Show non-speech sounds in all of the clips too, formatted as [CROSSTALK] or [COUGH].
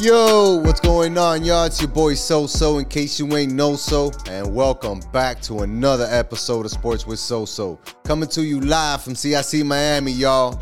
Yo, what's going on, y'all? It's your boy So So, in case you ain't know so, and welcome back to another episode of Sports with So So. Coming to you live from CIC Miami, y'all.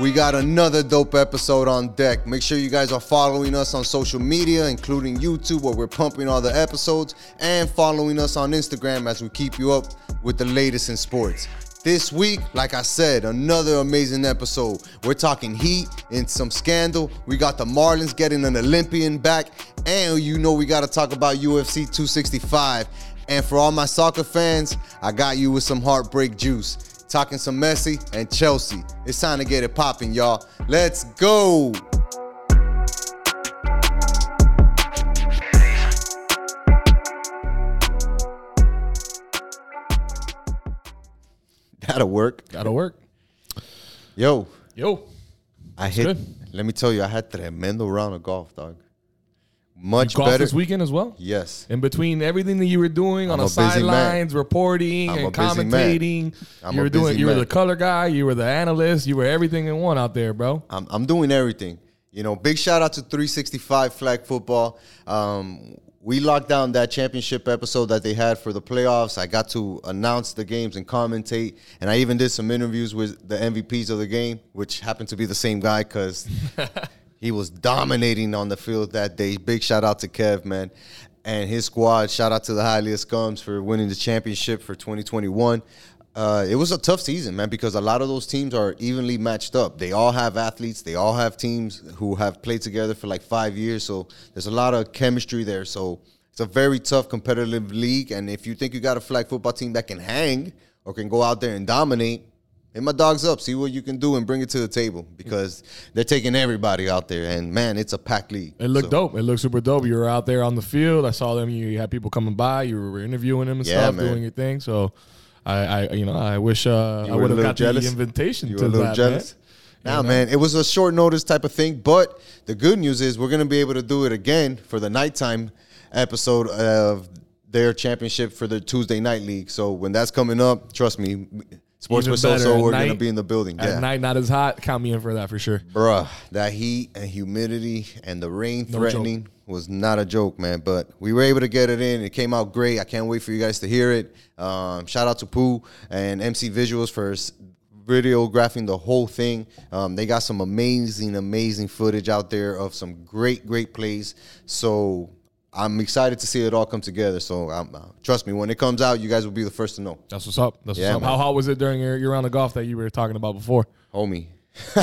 We got another dope episode on deck. Make sure you guys are following us on social media, including YouTube, where we're pumping all the episodes, and following us on Instagram as we keep you up with the latest in sports. This week, like I said, another amazing episode. We're talking heat and some scandal. We got the Marlins getting an Olympian back, and you know we got to talk about UFC 265. And for all my soccer fans, I got you with some heartbreak juice. Talking some Messi and Chelsea. It's time to get it popping, y'all. Let's go. That'll work. That'll work. Yo, Yo, I hit. good. Let me tell you, I had tremendo round of golf, dog. Much golf better. this weekend as well. Yes. In between everything that you were doing I'm on the sidelines, reporting I'm and commentating, you were doing. You were the color guy. You were the analyst. You were everything in one out there, bro. I'm, I'm doing everything. You know, big shout out to 365 Flag Football. Um, we locked down that championship episode that they had for the playoffs. I got to announce the games and commentate, and I even did some interviews with the MVPs of the game, which happened to be the same guy because [LAUGHS] he was dominating on the field that day. Big shout out to Kev, man, and his squad. Shout out to the Highliest Scums for winning the championship for 2021. Uh, it was a tough season, man, because a lot of those teams are evenly matched up. They all have athletes. They all have teams who have played together for like five years. So there's a lot of chemistry there. So it's a very tough competitive league. And if you think you got a flag football team that can hang or can go out there and dominate, hit my dogs up. See what you can do and bring it to the table because they're taking everybody out there. And man, it's a packed league. It looked So, dope. It looked super dope. You were out there on the field. I saw them. You had people coming by. You were interviewing them and Yeah, stuff, man. doing your thing. So, I, I, you know, I wish uh, I would have got jealous? the invitation You to were a little that. jealous? Man. Nah, You know? man, it was a short notice type of thing. But the good news is we're gonna be able to do it again for the nighttime episode of their championship for the Tuesday night league. So when that's coming up, trust me, Sports Even better, So, at we're gonna be in the building. At Yeah. night, not as hot. Count me in for that for sure. Bruh, that heat and humidity and the rain No threatening was not a joke, man. But we were able to get it in. It came out great. I can't wait for you guys to hear it. Um, shout out to Pooh and MC Visuals for videographing the whole thing. Um, they got some amazing, amazing footage out there of some great, great plays. So I'm excited to see it all come together. So um, uh, trust me, when it comes out, you guys will be the first to know, That's what's up. That's Yeah, what's up. man. How hot was it during your, your round of golf that you were talking about before? homie. [LAUGHS]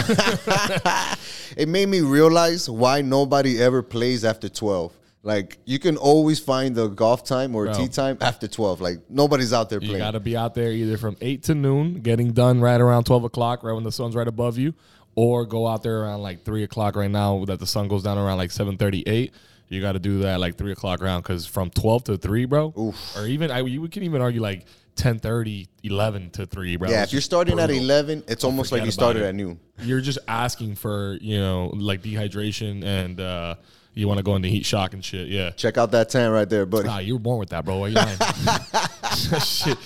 it made me realize why nobody ever plays after 12. Like you can always find the golf time or Bro. tee time after 12. Like nobody's out there playing. You got to be out there either from eight to noon, getting done right around twelve o'clock, right when the sun's right above you, or go out there around like three o'clock. Right now, that the sun goes down around like seven thirty eight. You got to do that like three o'clock round because from twelve to three, bro, or even I, you can even argue like 10, 11 to three, bro. yeah, if you're starting at 11, it's almost like you started it. at noon. you're just asking for you know like dehydration and uh, you want to go into heat shock and shit. Yeah. Check out that tan right there, buddy. Nah, you were born with that, bro. Why you lying? [LAUGHS] Shit.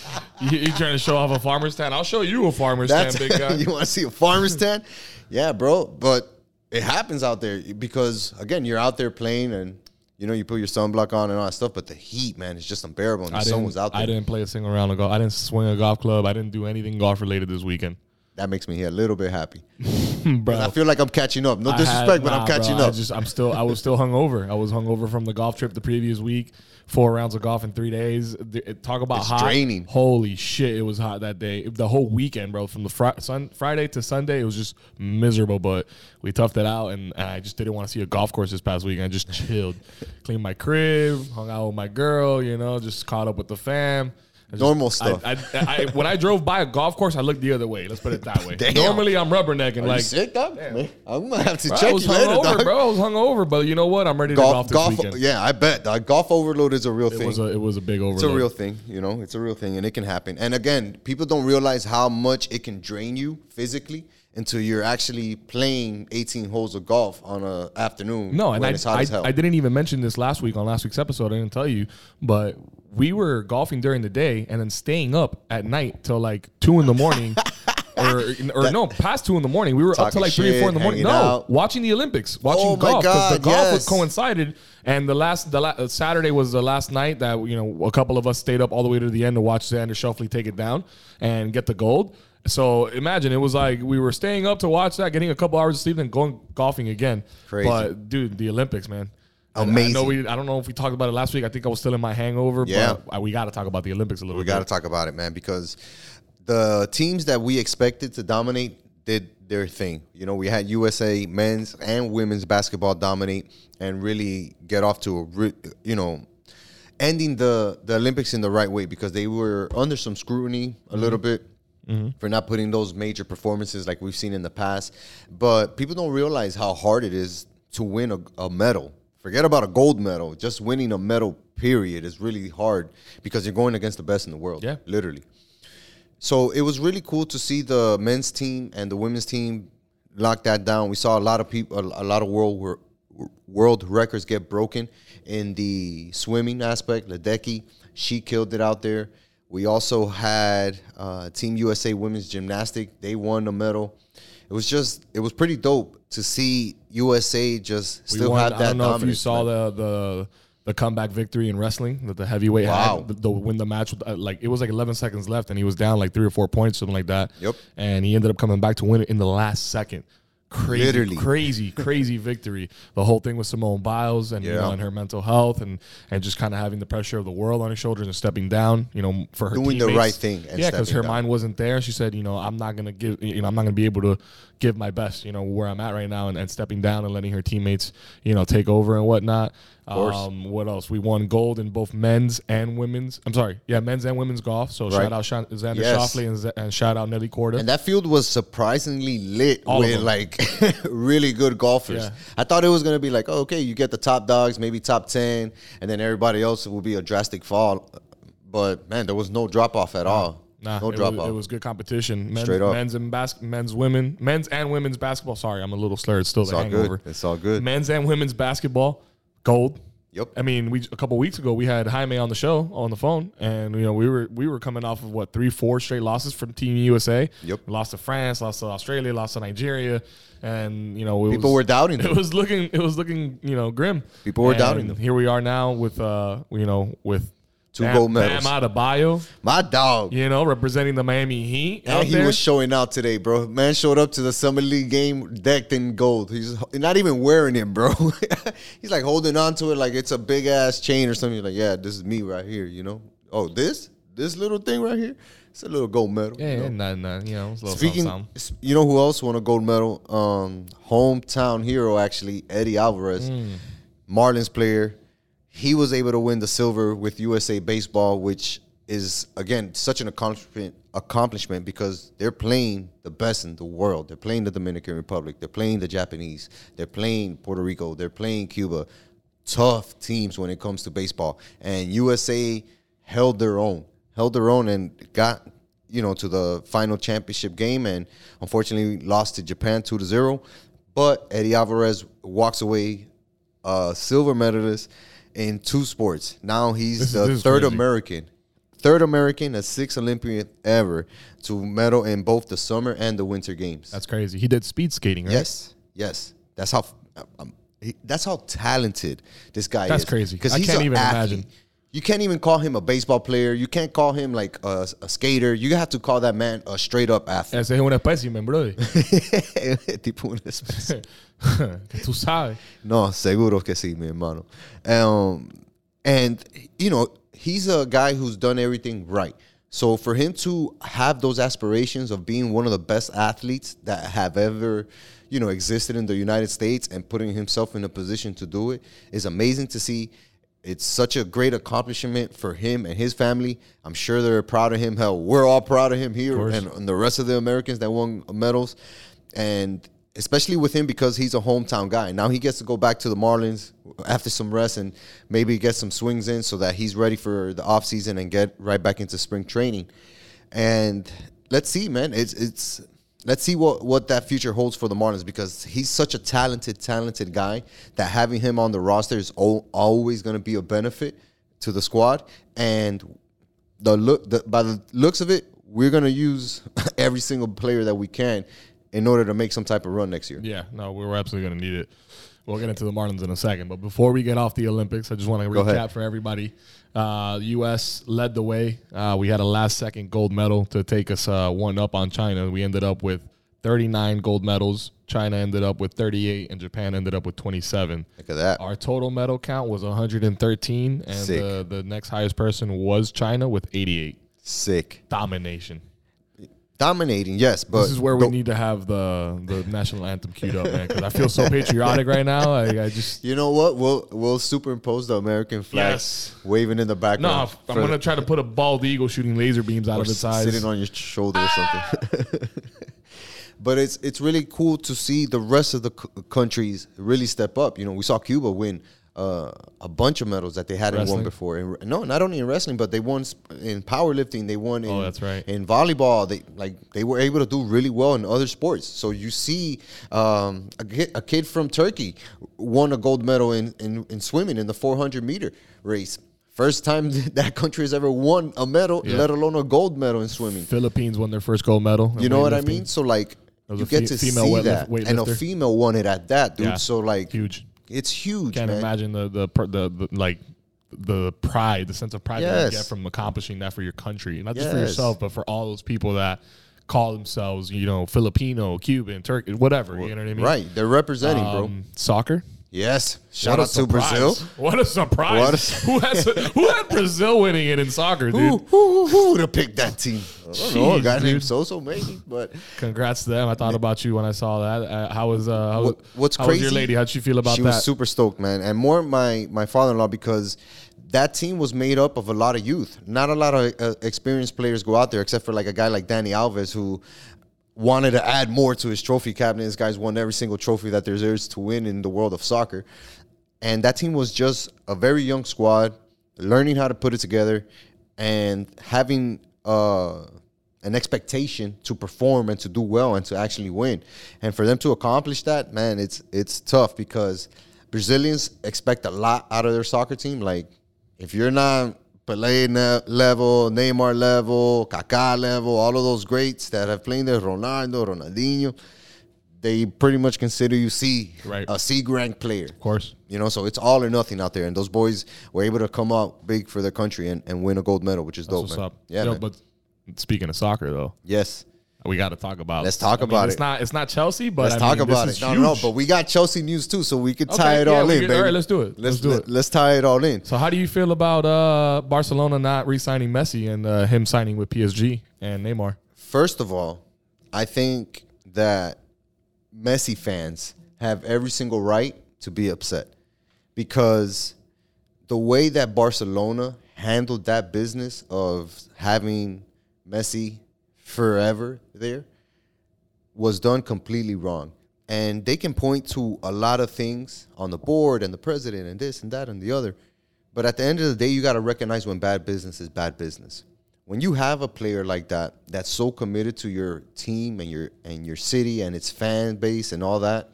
You, you trying to show off a farmer's tan? I'll show you a farmer's That's tan, big guy. [LAUGHS] you want to see a farmer's tan? Yeah, bro. But it happens out there because again, you're out there playing and you know you put your sunblock on and all that stuff. But the heat, man, is just unbearable. And the I sun was out there. I didn't play a single round of golf. I didn't swing a golf club. I didn't do anything golf related this weekend. That makes me a little bit happy. [LAUGHS] bro. I feel like I'm catching up. No disrespect, had- but I'm catching bro, I up. just, I'm still, I was still hungover. I was hungover from the golf trip the previous week. Four rounds of golf in three days. The- Talk about It's hot. draining. Holy shit, it was hot that day. The whole weekend, bro. From the fri- sun, Friday to Sunday, it was just miserable. But we toughed it out, and I just didn't want to see a golf course this past week. I just chilled, cleaned my crib, hung out with my girl. You know, just caught up with the fam. I just- Normal I- stuff. I, I, when I drove by a golf course, I looked the other way. Let's put it that way. [LAUGHS] Damn. Normally, I'm rubbernecking. Are you like, sick, dog? Man, I'm gonna have to Bro, I check was you later, hungover, dog. bro. I was hungover, but you know what? I'm ready to Golf, golf this golf, weekend. yeah, I bet. Dog. Golf overload is a real It thing. was a it was a big overload. it's a real thing, you know. It's a real thing, and it can happen. And again, people don't realize how much it can drain you physically until you're actually playing 18 holes of golf on a afternoon. No, and I, hot I, as hell. I didn't even mention this last week on last week's episode. I didn't tell you, but we were golfing during the day and then staying up at night till like two in the morning [LAUGHS] or or no, past two in the morning. We were up till like three or four in the morning. No, out. watching the Olympics, watching Oh golf because the golf was coincided. And the last the la- uh, Saturday was the last night that you know a couple of us stayed up all the way to the end to watch Xander Schauffele take it down and get the gold. So imagine it was like we were staying up to watch that, getting a couple hours of sleep, and going golfing again. Crazy. But dude, the Olympics, man. And I know we. I don't know if we talked about it last week. I think I was still in my hangover. Yeah. But we got to talk about the Olympics a little We bit. got to talk about it, man, because the teams that we expected to dominate did their thing. You know, we had USA men's and women's basketball dominate and really get off to a, you know, ending the the Olympics in the right way because they were under some scrutiny a little mm-hmm. bit. Mm-hmm. For not putting those major performances like we've seen in the past, but people don't realize how hard it is to win a, a medal. Forget about a gold medal; just winning a medal, period, is really hard because you're going against the best in the world. Yeah. literally. So it was really cool to see the men's team and the women's team lock that down. We saw a lot of people, a, lot of world wor- world records get broken in the swimming aspect. Ledecky, she killed it out there. We also had uh, Team USA women's gymnastic. They won a medal. It was just, it was pretty dope to see USA just still won- have I don't know if you saw the the the comeback victory in wrestling that the heavyweight Wow. had. The, the win the match with uh, like it was like 11 seconds left and he was down like three or four points something like that. Yep. And he ended up coming back to win it in the last second. Crazy, Literally. crazy, [LAUGHS] crazy victory. The whole thing with Simone Biles and you know and her mental health and and just kind of having the pressure of the world on her shoulders and stepping down. You know, for her Doing the right thing and yeah, because her down. mind wasn't there. She said, you know, I'm not gonna give, you know, I'm not gonna be able to give my best. You know, where I'm at right now and, and stepping down and letting her teammates, you know, take over and whatnot. course. Um, what else? We won gold in both men's and women's. I'm sorry, yeah, men's and women's golf. So Right. shout out Shan- Xander Yes. Schauffele and, Z- and shout out Nelly Corda. And that field was surprisingly lit All with like [LAUGHS] really good golfers. Yeah. I thought it was gonna be like, oh, okay, you get the top dogs, maybe top ten, and then everybody else will be a drastic fall. But man, there was no drop off at all. Nah, no it, drop was, off. it was good competition. Men's, Straight up. men's and bas- men's women, men's and women's basketball. Sorry, I'm a little slurred. It's still it's the all hangover. good. It's all good. Men's and women's basketball, gold. Yep. I mean, we a couple weeks ago we had Jaime on the show on the phone, and you know we were we were coming off of what three, four straight losses from Team USA. Yep. We lost to France, lost to Australia, lost to Nigeria, and you know People was, were doubting [LAUGHS] It them. was looking it was looking you know grim. People were And doubting them. Here we are now with uh you know with Two Bam, gold medals. Bam Adebayo, My dog. you know representing the Miami Heat. out And he there. was showing out today, bro. Man showed up to the summer league game decked in gold. He's not even wearing it, bro. [LAUGHS] He's like holding on to it like it's a big ass chain or something. Like, yeah, this is me right here. You know? Oh, this this little thing right here. It's a little gold medal. yeah, you know? nah, nah, you know, it's a little Speaking, something, something. you know who else won a gold medal? Um, hometown hero, actually, Eddie Alvarez, Hmm. Marlins player. He was able to win the silver with USA Baseball, which is again such an accomplishment. Accomplishment because they're playing the best in the world. They're playing the Dominican Republic. They're playing the Japanese. They're playing Puerto Rico. They're playing Cuba. Tough teams when it comes to baseball, and USA held their own, held their own, and got you know, to the final championship game and unfortunately lost to Japan 2 to 0. But Eddie Alvarez walks away a silver medalist in two sports. Now he's This the third crazy. American, third American, a sixth Olympian ever to medal in both the summer and the winter games. That's crazy. He did speed skating, right? Yes, yes. That's how um, he- that's how talented this guy That's is. That's crazy. Because I he's can't an even athlete. imagine. You can't even call him a baseball player. You can't call him like a, a skater. You have to call that man a straight up athlete. Ese es un espécimen, brother. [LAUGHS] tipo una especie. [LAUGHS] [LAUGHS] tú sabes. No, seguro que sí, mi hermano. Um, and you know, he's a guy who's done everything right. So for him to have those aspirations of being one of the best athletes that have ever, you know, existed in the United States and putting himself in a position to do it is amazing to see. It's such a great accomplishment for him and his family. I'm sure they're proud of him. Hell, we're all proud of him here course. and, and the rest of the Americans that won medals. And especially with him because he's a hometown guy. Now he gets to go back to the Marlins after some rest and maybe get some swings in so that he's ready for the offseason and get right back into spring training. And let's see, man. It's it's let's see what what that future holds for the Marlins because he's such a talented, talented guy that having him on the roster is al- always going to be a benefit to the squad. And the look, the, by the looks of it, we're gonna use [LAUGHS] every single player that we can in order to make some type of run next year. Yeah, no, we're absolutely going to need it. We'll get into the Marlins in a second, but before we get off the Olympics, I just want to recap for everybody. Uh, U.S. led the way. Uh, we had a last-second gold medal to take us uh, one up on China. We ended up with 39 gold medals. China ended up with 38, and Japan ended up with 27. Look at that. Our total medal count was 113, and the, the next highest person was China with 88. Sick. Domination. Dominating, yes, but This is where we need to have the the national anthem queued up, man. Because I feel so [LAUGHS] patriotic right now. I, I just You know what? We'll we'll superimpose the American flag Yes. waving in the background. no. I'm gonna try to put a bald eagle shooting laser beams out of its eyes. sitting on your shoulder or something. [LAUGHS] but it's it's really cool to see the rest of the c- countries really step up. You know, we saw Cuba win uh, a bunch of medals that they hadn't Wrestling? won before. And, no, not only in wrestling, but they won sp- in powerlifting. They won in Oh, that's right. in volleyball. They like they were able to do really well in other sports. So you see um, a, kid, a kid from Turkey won a gold medal in, in, in swimming in the 400 meter race. First time [LAUGHS] that country has ever won a medal, Yeah. let alone a gold medal in swimming. Philippines won their first gold medal. You know what I mean? So like you get fe- to see that, and a female won it at that, dude. Yeah. So like Huge. It's huge, Can't man. imagine the the, the the like the pride, the sense of pride that you get from accomplishing that for your country, not just for yourself, but for all those people that call themselves, you know, Filipino, Cuban, Turkish, whatever. You know what I mean? Right, they're representing, bro. Um, Soccer. Yes, shout out to Brazil. What a surprise! What a- [LAUGHS] who has who had Brazil winning it in soccer, dude? Who, who, who would have picked that team? I don't know. A guy dude. named Soso, maybe. But Congrats to them. I thought about you when I saw that. Uh, how was uh, how, What- what's how was your crazy? lady? How'd she feel about she that? She was super stoked, man, and more my my father-in-law because that team was made up of a lot of youth. Not a lot of uh, experienced players go out there, except for like a guy like Dani Alves who wanted to add more to his trophy cabinet. This guy's won every single trophy that there is to win in the world of soccer, and that team was just a very young squad, learning how to put it together, and having. Uh, an expectation to perform and to do well and to actually win. And for them to accomplish that, man, it's it's tough because Brazilians expect a lot out of their soccer team. Like if you're not Pelé ne- level, Neymar level, Kaká level, all of those greats that have played there, Ronaldo, Ronaldinho, they pretty much consider you C, Right. a C rank player. of course. You know, so it's all or nothing out there. And those boys were able to come out big for their country and, and win a gold medal, which is That's dope, what's man. up. Yeah, Yo, but speaking of soccer, though, yes. We got to talk about. Let's talk I mean, about it's it. Not it's not Chelsea, but Let's I talk mean, about it. No, no, but we got Chelsea news too, so we could Okay, tie it yeah, all in, could- baby. all right, let's do it. Let's do let- it. Let's tie it all in. So how do you feel about uh, Barcelona not re-signing Messi and uh, him signing with PSG and Neymar? First of all, I think that Messi fans have every single right to be upset because the way that Barcelona handled that business of having Messi forever there was done completely wrong. And they can point to a lot of things on the board and the president and this and that and the other. But at the end of the day, you got to recognize when bad business is bad business. When you have a player like that that's so committed to your team and your and your city and its fan base and all that,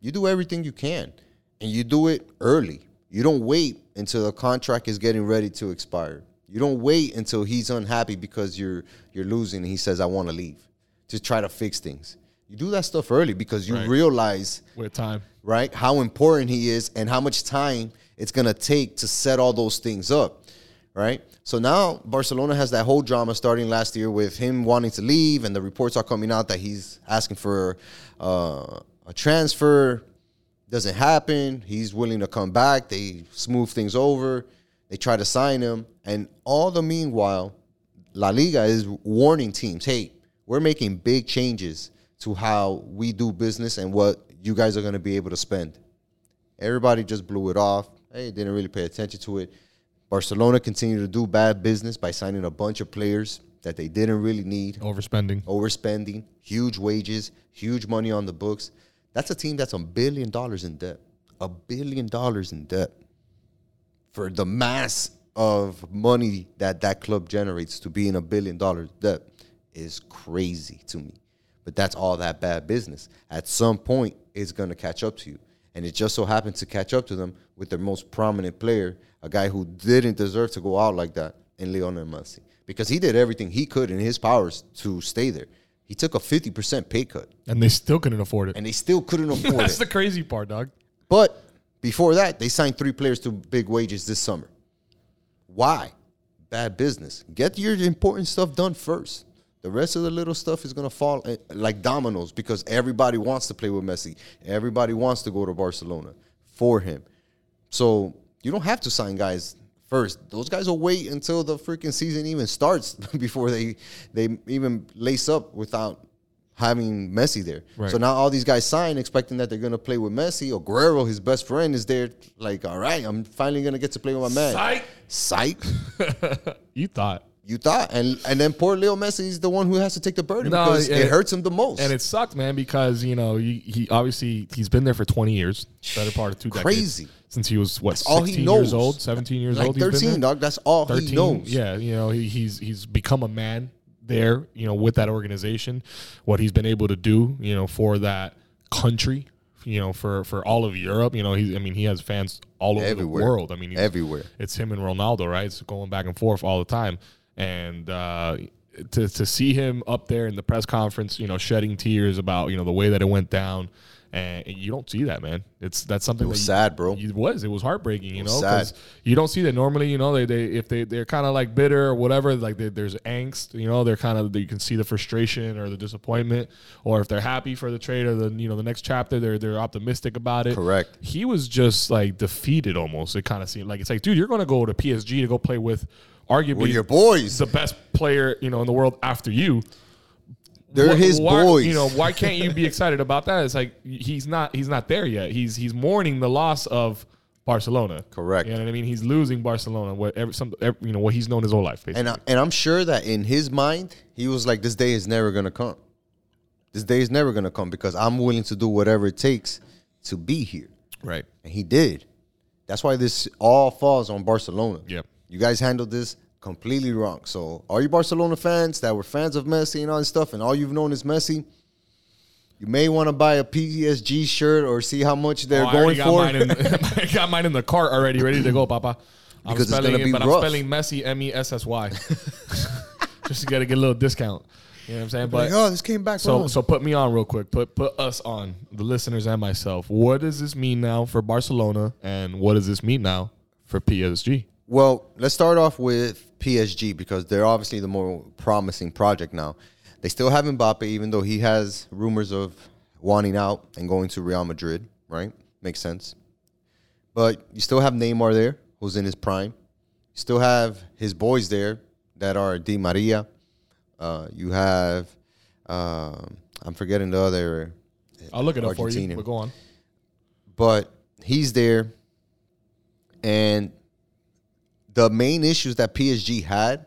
you do everything you can and you do it early. You don't wait until the contract is getting ready to expire. You don't wait until he's unhappy because you're you're losing and he says I want to leave to try to fix things. You do that stuff early because you Right. realize With time, right? How important he is and how much time it's going to take to set all those things up, right? So now Barcelona has that whole drama starting last year with him wanting to leave, and the reports are coming out that he's asking for uh, a transfer. Doesn't happen. He's willing to come back. They smooth things over. They try to sign him, and all the meanwhile, La Liga is warning teams, hey, we're making big changes to how we do business and what you guys are going to be able to spend. Everybody just blew it off. Hey, didn't really pay attention to it. Barcelona continued to do bad business by signing a bunch of players that they didn't really need, overspending. overspending, huge wages, huge money on the books. That's a team that's a billion dollars in debt. A billion dollars in debt for the mass of money that that club generates to be in a billion dollars debt is crazy to me. But that's all that bad business. At some point, it's going to catch up to you. And it just so happened to catch up to them with their most prominent player, a guy who didn't deserve to go out like that, in Lionel Messi. because he did everything he could in his powers to stay there. He took a 50% pay cut And they still couldn't afford it. and they still couldn't [LAUGHS] afford That's it. That's the crazy part, dog. But before that, they signed three players to big wages this summer. Why? Bad business. Get your important stuff done first. The rest of the little stuff is going to fall eh, like dominoes because everybody wants to play with Messi. Everybody wants to go to Barcelona for him. So you don't have to sign guys first. Those guys will wait until the freaking season even starts [LAUGHS] before they they even lace up without having Messi there. Right. So now all these guys sign expecting that they're gonna play with Messi. Or Agüero, his best friend, is there. Like, all right, I'm finally gonna get to play with my man. Psych. Psych. [LAUGHS] You thought. You thought, and and then poor Leo Messi is the one who has to take the burden No, because it it- hurts him the most. And it sucked, man, because you know he, he obviously he's been there for twenty years, better part of two decades. Crazy. since he was what all he sixteen years knows. old, seventeen years like old. he's been 13, there? dog. That's all he knows. Yeah, you know, he, he's he's become a man there, you know, with that organization. What he's been able to do, you know, for that country, you know, for for all of Europe, you know, he's I mean, he has fans all over Everywhere. the world. I mean, Everywhere. it's him and Ronaldo, right? It's going back and forth all the time. And uh, to to see him up there in the press conference, you know, shedding tears about you know the way that it went down, and you don't see that, man. It's that's something It was that you- sad, bro. It was. It was heartbreaking, you was know, sad. because you don't see that normally. You know, they they if they they're kind of like bitter or whatever, like they, there's angst. You know, they're kind of you can see the frustration or the disappointment, or if they're happy for the trade or the you know the next chapter, they're they're optimistic about it. Correct. He was just like defeated almost. It kind of seemed like it's like, dude, you're going to go to PSG to go play with arguably With your boys. the best player you know in the world after you. They're Wh- his why- boys. You know, why can't you be [LAUGHS] excited about that? It's like he's not he's not there yet. He's he's mourning the loss of Barcelona. Correct. You know what I mean? He's losing Barcelona. What every, some every, you know what he's known his whole life. Basically. And I, and I'm sure that in his mind, he was like, "This day is never gonna come. This day is never gonna come because I'm willing to do whatever it takes to be here." right. And he did. That's why this all falls on Barcelona. Yep. You guys handled this completely wrong. So all you Barcelona fans that were fans of Messi and all this stuff, and all you've known is Messi, you may want to buy a PSG shirt or see how much they're Oh, I going got for. Mine in, [LAUGHS] [LAUGHS] I got mine in the cart already, ready to go, Papa. I'm Because it's spelling gonna it, be but rough. I'm spelling Messi M E S S Y. [LAUGHS] Just to get a, get a little discount. You know what I'm saying? But Like, oh, this came back. So from so put me on real quick. Put put us on the listeners and myself. What does this mean now for Barcelona, and what does this mean now for PSG? Well, let's start off with PSG because they're obviously the more promising project now. They still have Mbappe, even though he has rumors of wanting out and going to Real Madrid, right? Makes sense. But you still have Neymar there, who's in his prime. You still have his boys there that are Di Maria. Uh, you have, um, I'm forgetting the other, I'll look it up for you. But go on. but he's there. And the main issues that PSG had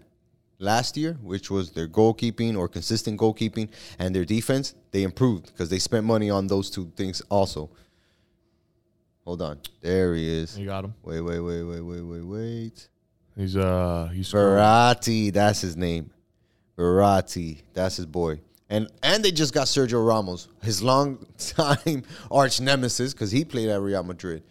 last year, which was their goalkeeping or consistent goalkeeping and their defense, they improved because they spent money on those two things also. Hold on. There he is. You got him. Wait, wait, wait, wait, wait, wait, wait. He's uh he's. Verratti, that's his name. Verratti, that's his boy. And and they just got Sergio Ramos, his long time [LAUGHS] arch nemesis, because he played at Real Madrid.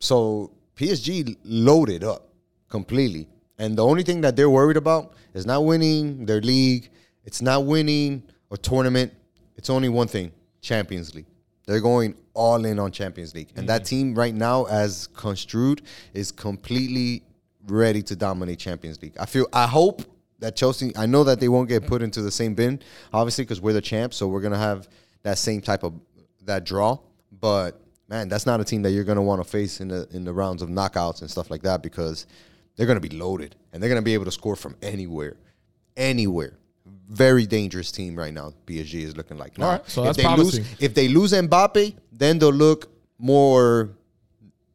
So PSG loaded up completely. And the only thing that they're worried about is not winning their league. It's not winning a tournament. It's only one thing Champions League. They're going all in on Champions League. And that mm-hmm. team right now, as construed, is completely ready to dominate Champions League. I feel, I hope that Chelsea, I know that they won't get put into the same bin, obviously, because we're the champs. So we're going to have that same type of, that draw. But man, that's not a team that you're going to want to face in the, in the rounds of knockouts and stuff like that because they're going to be loaded and they're going to be able to score from anywhere. Anywhere. Very dangerous team right now. PSG is looking like. Now, All right, so if that's they promising. lose, if they lose Mbappe, then they'll look more,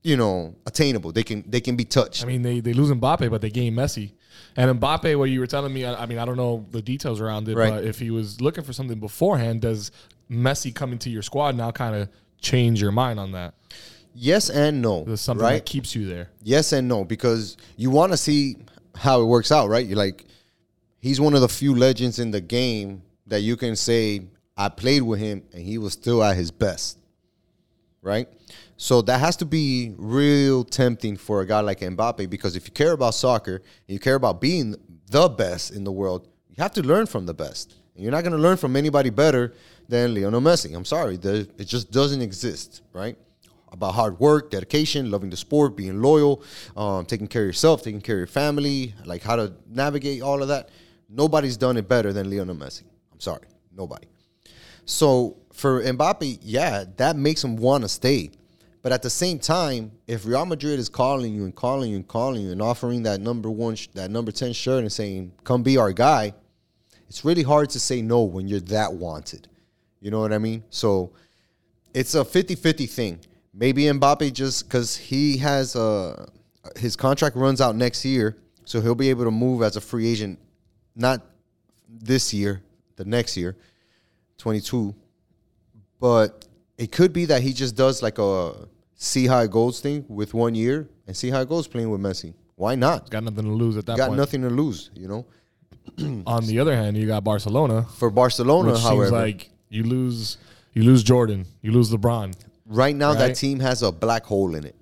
you know, attainable. They can they can be touched. I mean, they they lose Mbappe, but they gain Messi. And Mbappe, what you were telling me, I, I mean, I don't know the details around it, Right. but if he was looking for something beforehand, does Messi coming to your squad now kind of change your mind on that? Yes and no. There's something right? that keeps you there. Yes and no, because you want to see how it works out, right? You're like, he's one of the few legends in the game that you can say, I played with him and he was still at his best, right? So that has to be real tempting for a guy like Mbappe because if you care about soccer and you care about being the best in the world, you have to learn from the best. And you're not going to learn from anybody better than Lionel Messi. I'm sorry, it just doesn't exist, right? About hard work, dedication, loving the sport, being loyal, um, taking care of yourself, taking care of your family, like how to navigate all of that. Nobody's done it better than Lionel Messi. I'm sorry, nobody. So for Mbappe, yeah, that makes him want to stay. But at the same time, if Real Madrid is calling you and calling you and calling you and offering that number one, sh- that number ten shirt and saying, "Come be our guy," it's really hard to say no when you're that wanted. You know what I mean? So it's a 50-50 thing. Maybe Mbappe just because he has uh his contract runs out next year, so he'll be able to move as a free agent, not this year, the next year, 22. But it could be that he just does like a see how it goes thing with one year and see how it goes playing with Messi. Why not? Got nothing to lose at that Got point. nothing to lose, you know. [CLEARS THROAT] On the other hand, you got Barcelona, For Barcelona, which however, seems like you lose, you lose Jordan, you lose LeBron, right now that team has a black hole in it.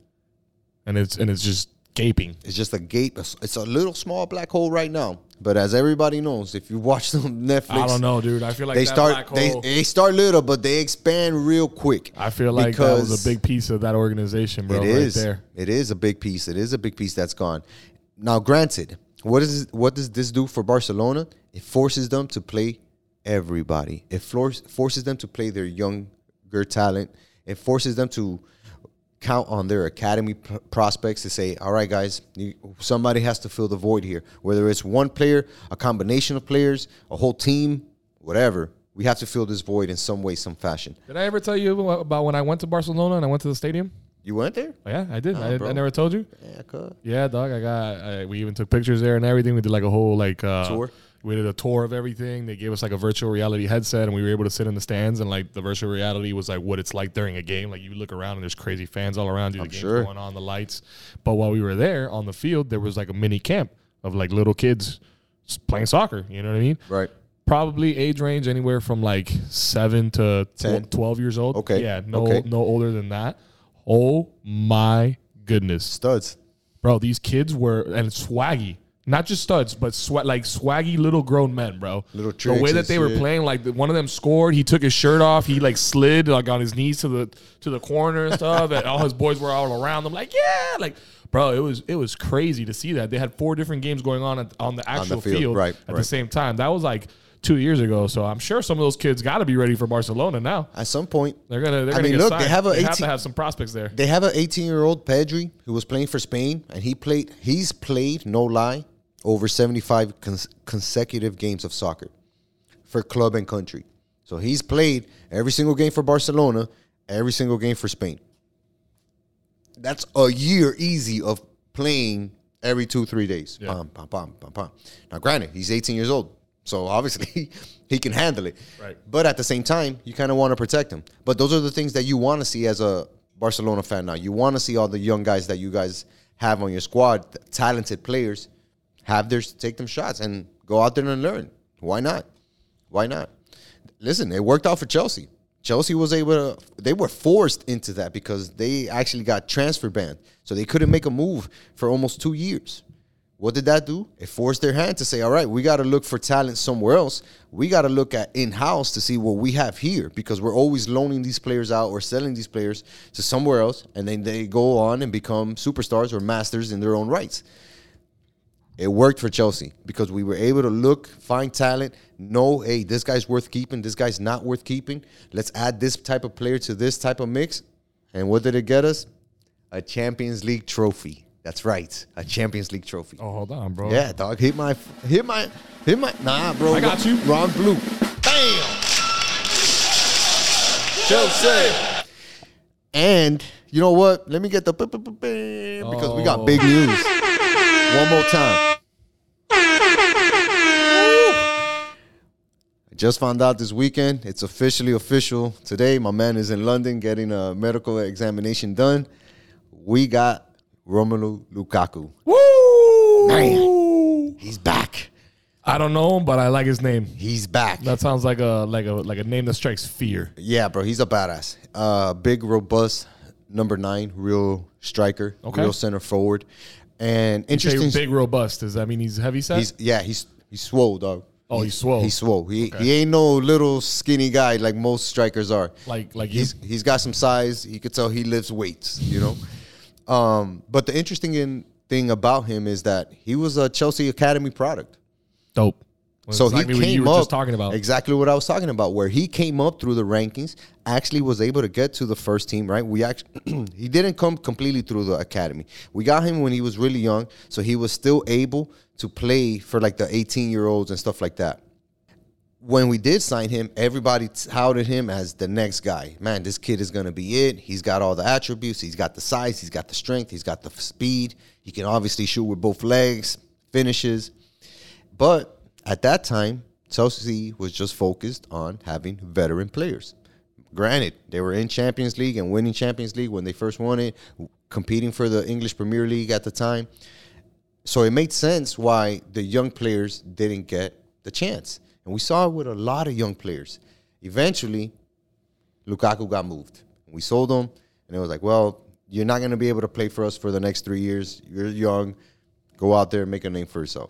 and it's and it's just gaping. It's just a gape. It's a little small black hole right now. But as everybody knows, if you watch [LAUGHS] them Netflix, I don't know, dude. I feel like they start black they, hole- they start little, but they expand real quick. I feel like that was a big piece of that organization, bro. It right is. there. It is a big piece. It is a big piece that's gone. Now, granted, what is what does this do for Barcelona? It forces them to play everybody. It force, forces them to play their younger talent. It forces them to count on their academy p- prospects to say, "All right, guys, you, somebody has to fill the void here. Whether it's one player, a combination of players, a whole team, whatever." We have to fill this void in some way, some fashion. Did I ever tell you about when I went to Barcelona and I went to the stadium? You went there? Yeah, I did. I. I never told you. Yeah, cool. Yeah, dog. I got. I, we even took pictures there and everything. We did like a whole like uh, Tour? We did a tour of everything. They gave us like a virtual reality headset, and we were able to sit in the stands. And like the virtual reality was like what it's like during a game. Like you look around and there's crazy fans all around you. The game's sure. going on, the lights. But while we were there on the field, there was like a mini camp of like little kids playing soccer. You know what I mean? Right. Probably age range anywhere from like seven to tw- 10. twelve years old. Okay. Yeah. No. Okay. No older than that. Oh my goodness Studs. bro. These kids were and swaggy, not just studs, but sweat like swaggy little grown men, bro. Little the way that they were shit. playing, like the, one of them scored, he took his shirt off, he like slid like on his knees to the to the corner and stuff, and all his boys were all around them, like yeah, like. Bro, it was it was crazy to see that they had four different games going on at, on the actual field, field, right, at the right. same time. That was like two years ago, so I'm sure some of those kids got to be ready for Barcelona now. At some point, They're gonna they're I gonna mean, get look, signed. they have a they have 18 to have some prospects there. they have an 18 year old Pedri who was playing for Spain, and he played. He's played, no lie, over 75 cons- consecutive games of soccer for club and country. So he's played every single game for Barcelona, every single game for Spain. That's a year easy of playing every two, three days. Yeah. Pam, pam, pam, pam. Now, granted, he's 18 years old. So [LAUGHS] obviously he can handle it. Right. But at the same time, you kind of want to protect him. But those are the things that you want to see as a Barcelona fan now. You want to see all the young guys that you guys have on your squad, talented players, have their take them shots and go out there and learn. Why not? Why not? Listen, it worked out for Chelsea. Chelsea was able to, they were forced into that because they actually got transfer banned. So they couldn't make a move for almost two years. What did that do? It forced their hand to say, all right, we got to look for talent somewhere else. We got to look at in house to see what we have here because we're always loaning these players out or selling these players to somewhere else. And then they go on and become superstars or masters in their own rights. It worked for Chelsea because we were able to look, find talent, know, hey, this guy's worth keeping, this guy's not worth keeping. Let's add this type of player to this type of mix. And what did it get us? A Champions League trophy. That's right, a Champions League trophy. Oh, hold on, bro. Yeah, dog. Hit my, hit my, hit my. Nah, bro. I got you. Wrong blue. Bam. Chelsea. And you know what? Let me get the because we got Oh. big news. One more time. I just found out this weekend. It's officially official. Today, my man is in London getting a medical examination done. We got Romelu Lukaku. Woo! Man. He's back. I don't know him, but I like his name. He's back. That sounds like a like a like a name that strikes fear. Yeah, bro, he's a badass. Uh, big, robust, number nine, real striker, Okay. real center forward. And interesting, big, robust. Does that mean he's heavy set? he's yeah, he's he's swole, dog. oh, he's swole. He's swole. He he ain't no little skinny guy like most strikers are. like like you. He's he's got some size. You could tell he lifts weights. You know. [LAUGHS] um, but the interesting thing about him is that he was a Chelsea Academy product. dope. So exactly he came up just talking about. exactly what I was talking about, where he came up through the rankings, actually was able to get to the first team. Right, we actually [CLEARS THROAT] he didn't come completely through the academy. We got him when he was really young, so he was still able to play for like the 18 year olds and stuff like that. When we did sign him, everybody touted him as the next guy. Man, this kid is gonna be it. He's got all the attributes. He's got the size. He's got the strength. He's got the speed. He can obviously shoot with both legs. Finishes. But at that time, Chelsea was just focused on having veteran players. Granted, they were in Champions League and winning Champions League when they first won it, competing for the English Premier League at the time. So it made sense why the young players didn't get the chance. And we saw it with a lot of young players. Eventually, Lukaku got moved. We sold him, and it was like, well, you're not going to be able to play for us for the next three years. You're young. Go out there and make a name for yourself.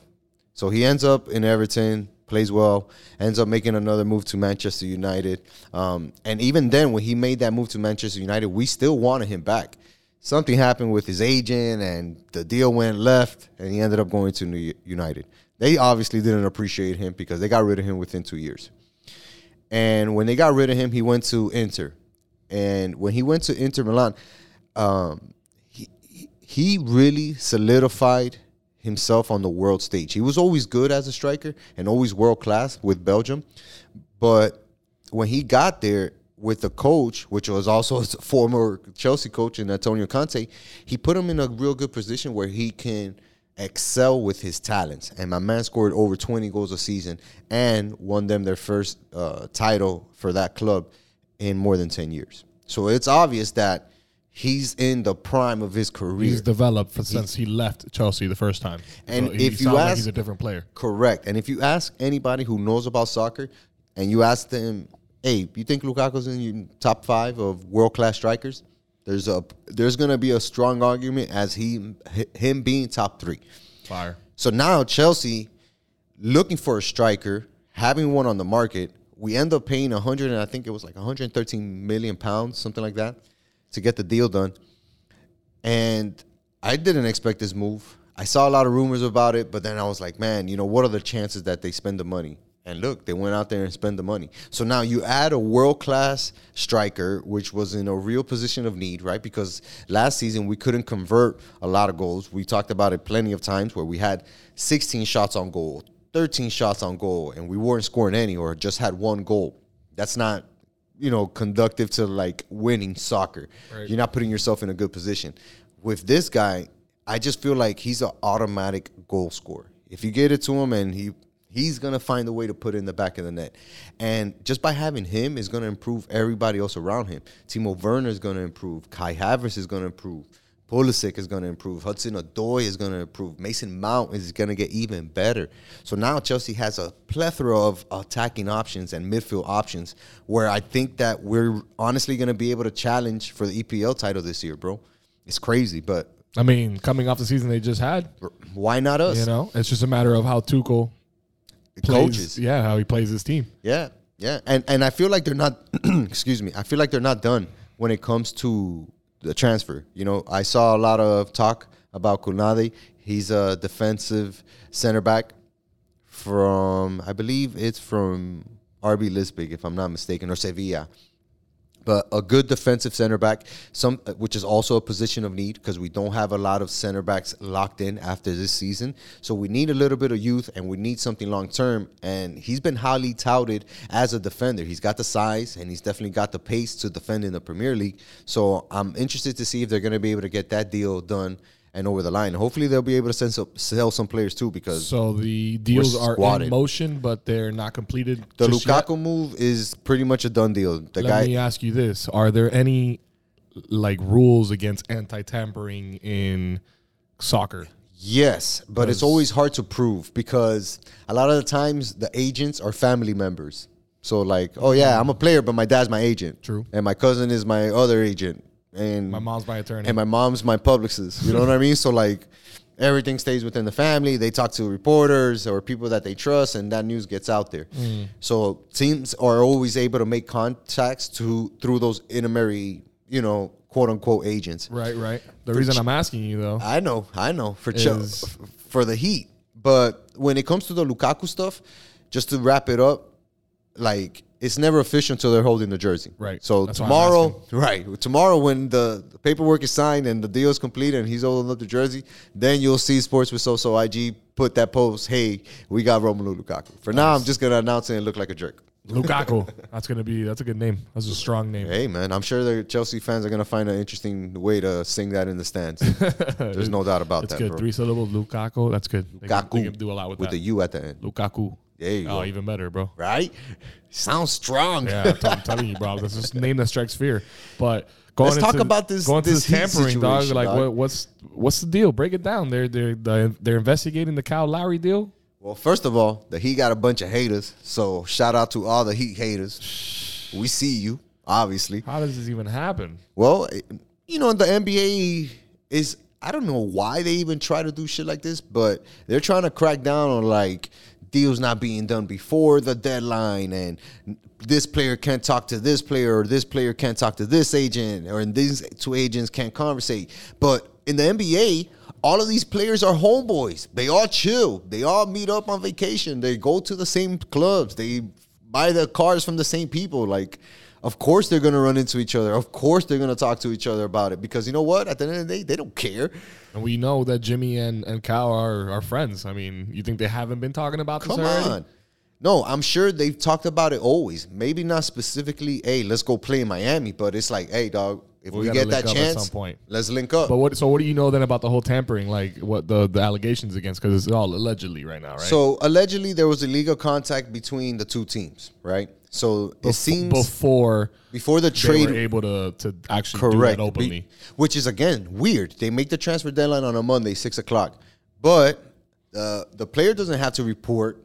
So he ends up in Everton, plays well, ends up making another move to Manchester United. Um, and even then, when he made that move to Manchester United, we still wanted him back. Something happened with his agent, and the deal went left, and he ended up going to New United. They obviously didn't appreciate him because they got rid of him within two years. And when they got rid of him, he went to Inter. And when he went to Inter Milan, um, he he really solidified himself on the world stage. He was always good as a striker and always world class with Belgium, but when he got there with the coach, which was also [LAUGHS] a former Chelsea coach and Antonio Conte, he put him in a real good position where he can excel with his talents. And my man scored over 20 goals a season and won them their first uh, title for that club in more than 10 years. So it's obvious that he's in the prime of his career. He's developed for, since he left Chelsea the first time. And So he if you sounds like ask- he's a different player. Correct. And if you ask anybody who knows about soccer and you ask them, hey, you think Lukaku's in your top five of world class strikers? There's a there's gonna be a strong argument as he him being top three. Fire. So now Chelsea looking for a striker, having one on the market, we end up paying 100 and I think it was like 113 million pounds, something like that, to get the deal done. And I didn't expect this move. I saw a lot of rumors about it, but then I was like, man, you know, what are the chances that they spend the money? And look, they went out there and spent the money. So now you add a world class striker, which was in a real position of need, right? Because last season we couldn't convert a lot of goals. We talked about it plenty of times where we had 16 shots on goal, 13 shots on goal, and we weren't scoring any or just had one goal. That's not, you know, conductive to like winning soccer. Right. You're not putting yourself in a good position. With this guy, I just feel like he's an automatic goal scorer. If you get it to him and he he's gonna find a way to put it in the back of the net. And just by having him is gonna improve everybody else around him. Timo Werner is gonna improve. Kai Havertz is gonna improve. Pulisic is going to improve. Hudson Odoi is going to improve. Mason Mount is going to get even better. So now Chelsea has a plethora of attacking options and midfield options where I think that we're honestly going to be able to challenge for the EPL title this year, bro. It's crazy, but I mean, coming off the season they just had, why not us? you know, it's just a matter of how Tuchel plays, Coaches. Yeah, how he plays his team. Yeah, yeah, and and I feel like they're not. [CLEARS THROAT] excuse me. I feel like they're not done when it comes to the transfer. You know, I saw a lot of talk about Koundé. He's a defensive center back from, I believe it's from RB Leipzig, if I'm not mistaken, or Sevilla. But a good defensive center back, some which is also a position of need because we don't have a lot of center backs locked in after this season. So we need a little bit of youth and we need something long term. And he's been highly touted as a defender. He's got the size and he's definitely got the pace to defend in the Premier League. So I'm interested to see if they're going to be able to get that deal done and over the line. Hopefully they'll be able to send some, sell some players too because So the deals are in motion, but they're not completed. the just yet. Lukaku move is pretty much a done deal. The Let guy me ask you this: Are there any like rules against anti-tampering in soccer? Yes, but it's always hard to prove because a lot of the times the agents are family members. So like, oh yeah, I'm a player, but my dad's my agent. True. And my cousin is my other agent. And My mom's my attorney. and my mom's my publicist. You know what I mean? So like everything stays within the family. They talk to reporters or people that they trust, and that news gets out there. Mm. So teams are always able to make contacts to through those intermediary, you know, quote unquote agents. Right, right. The reason I'm asking you though, I know, I know for Is- f- for the Heat, but when it comes to the Lukaku stuff, just to wrap it up, like it's never official until they're holding the jersey. Right. So That's tomorrow, [LAUGHS] right? Tomorrow, when the, the paperwork is signed and the deal is complete and he's holding up the jersey, then you'll see Sports with So So IG put that post. Hey, we got Romelu Lukaku. For now, I'm just gonna announce it and look like a jerk. Lukaku. [LAUGHS] That's gonna be that's a good name. That's a strong name. Hey man, I'm sure the Chelsea fans are gonna find an interesting way to sing that in the stands. [LAUGHS] There's no doubt about That's that, good. bro. Three syllables, Lukaku. That's good. They can, they Lukaku can do a lot with, with that. With the U at the end. Lukaku. There you oh, go. even better, bro. right? Sounds strong. Yeah, I'm, telling you, bro. This is a name that strikes fear. But going Let's talk into- about this- Going this this tampering, dog. Like, dog. What, what's what's the deal? Break it down. They're they're they're, they're investigating the Kyle Lowry deal. Well, first of all, the Heat got a bunch of haters. So shout out to all the Heat haters. We see you, obviously. How does this even happen? Well, eh, you know, the NBA is I don't know why they even try to do shit like this, but they're trying to crack down on like deals not being done before the deadline and this player can't talk to this player or this player can't talk to this agent or these two agents can't conversate. But in the NBA, all of these players are homeboys. They all chill. They all meet up on vacation. They go to the same clubs. They buy the cars from the same people. Like, of course they're gonna run into each other. Of course they're gonna talk to each other about it because you know what? At the end of the day, they don't care. And we know that Jimmy and, and Kyle are, are friends. I mean, you think they haven't been talking about this Come already? on. No, I'm sure they've talked about it always. Maybe not specifically, hey, let's go play in Miami, but it's like, hey, dog, if We we, get that up at chance, some point. let's link up. But what? So what do you know then about the whole tampering? Like what the the allegations against? Because it's all allegedly right now, right? So allegedly, there was illegal contact between the two teams, right? So it seems before before the trade were able to to actually do Correct. that openly. Be- which is again weird. They make the transfer deadline on a Monday, six o'clock, but uh, the player doesn't have to report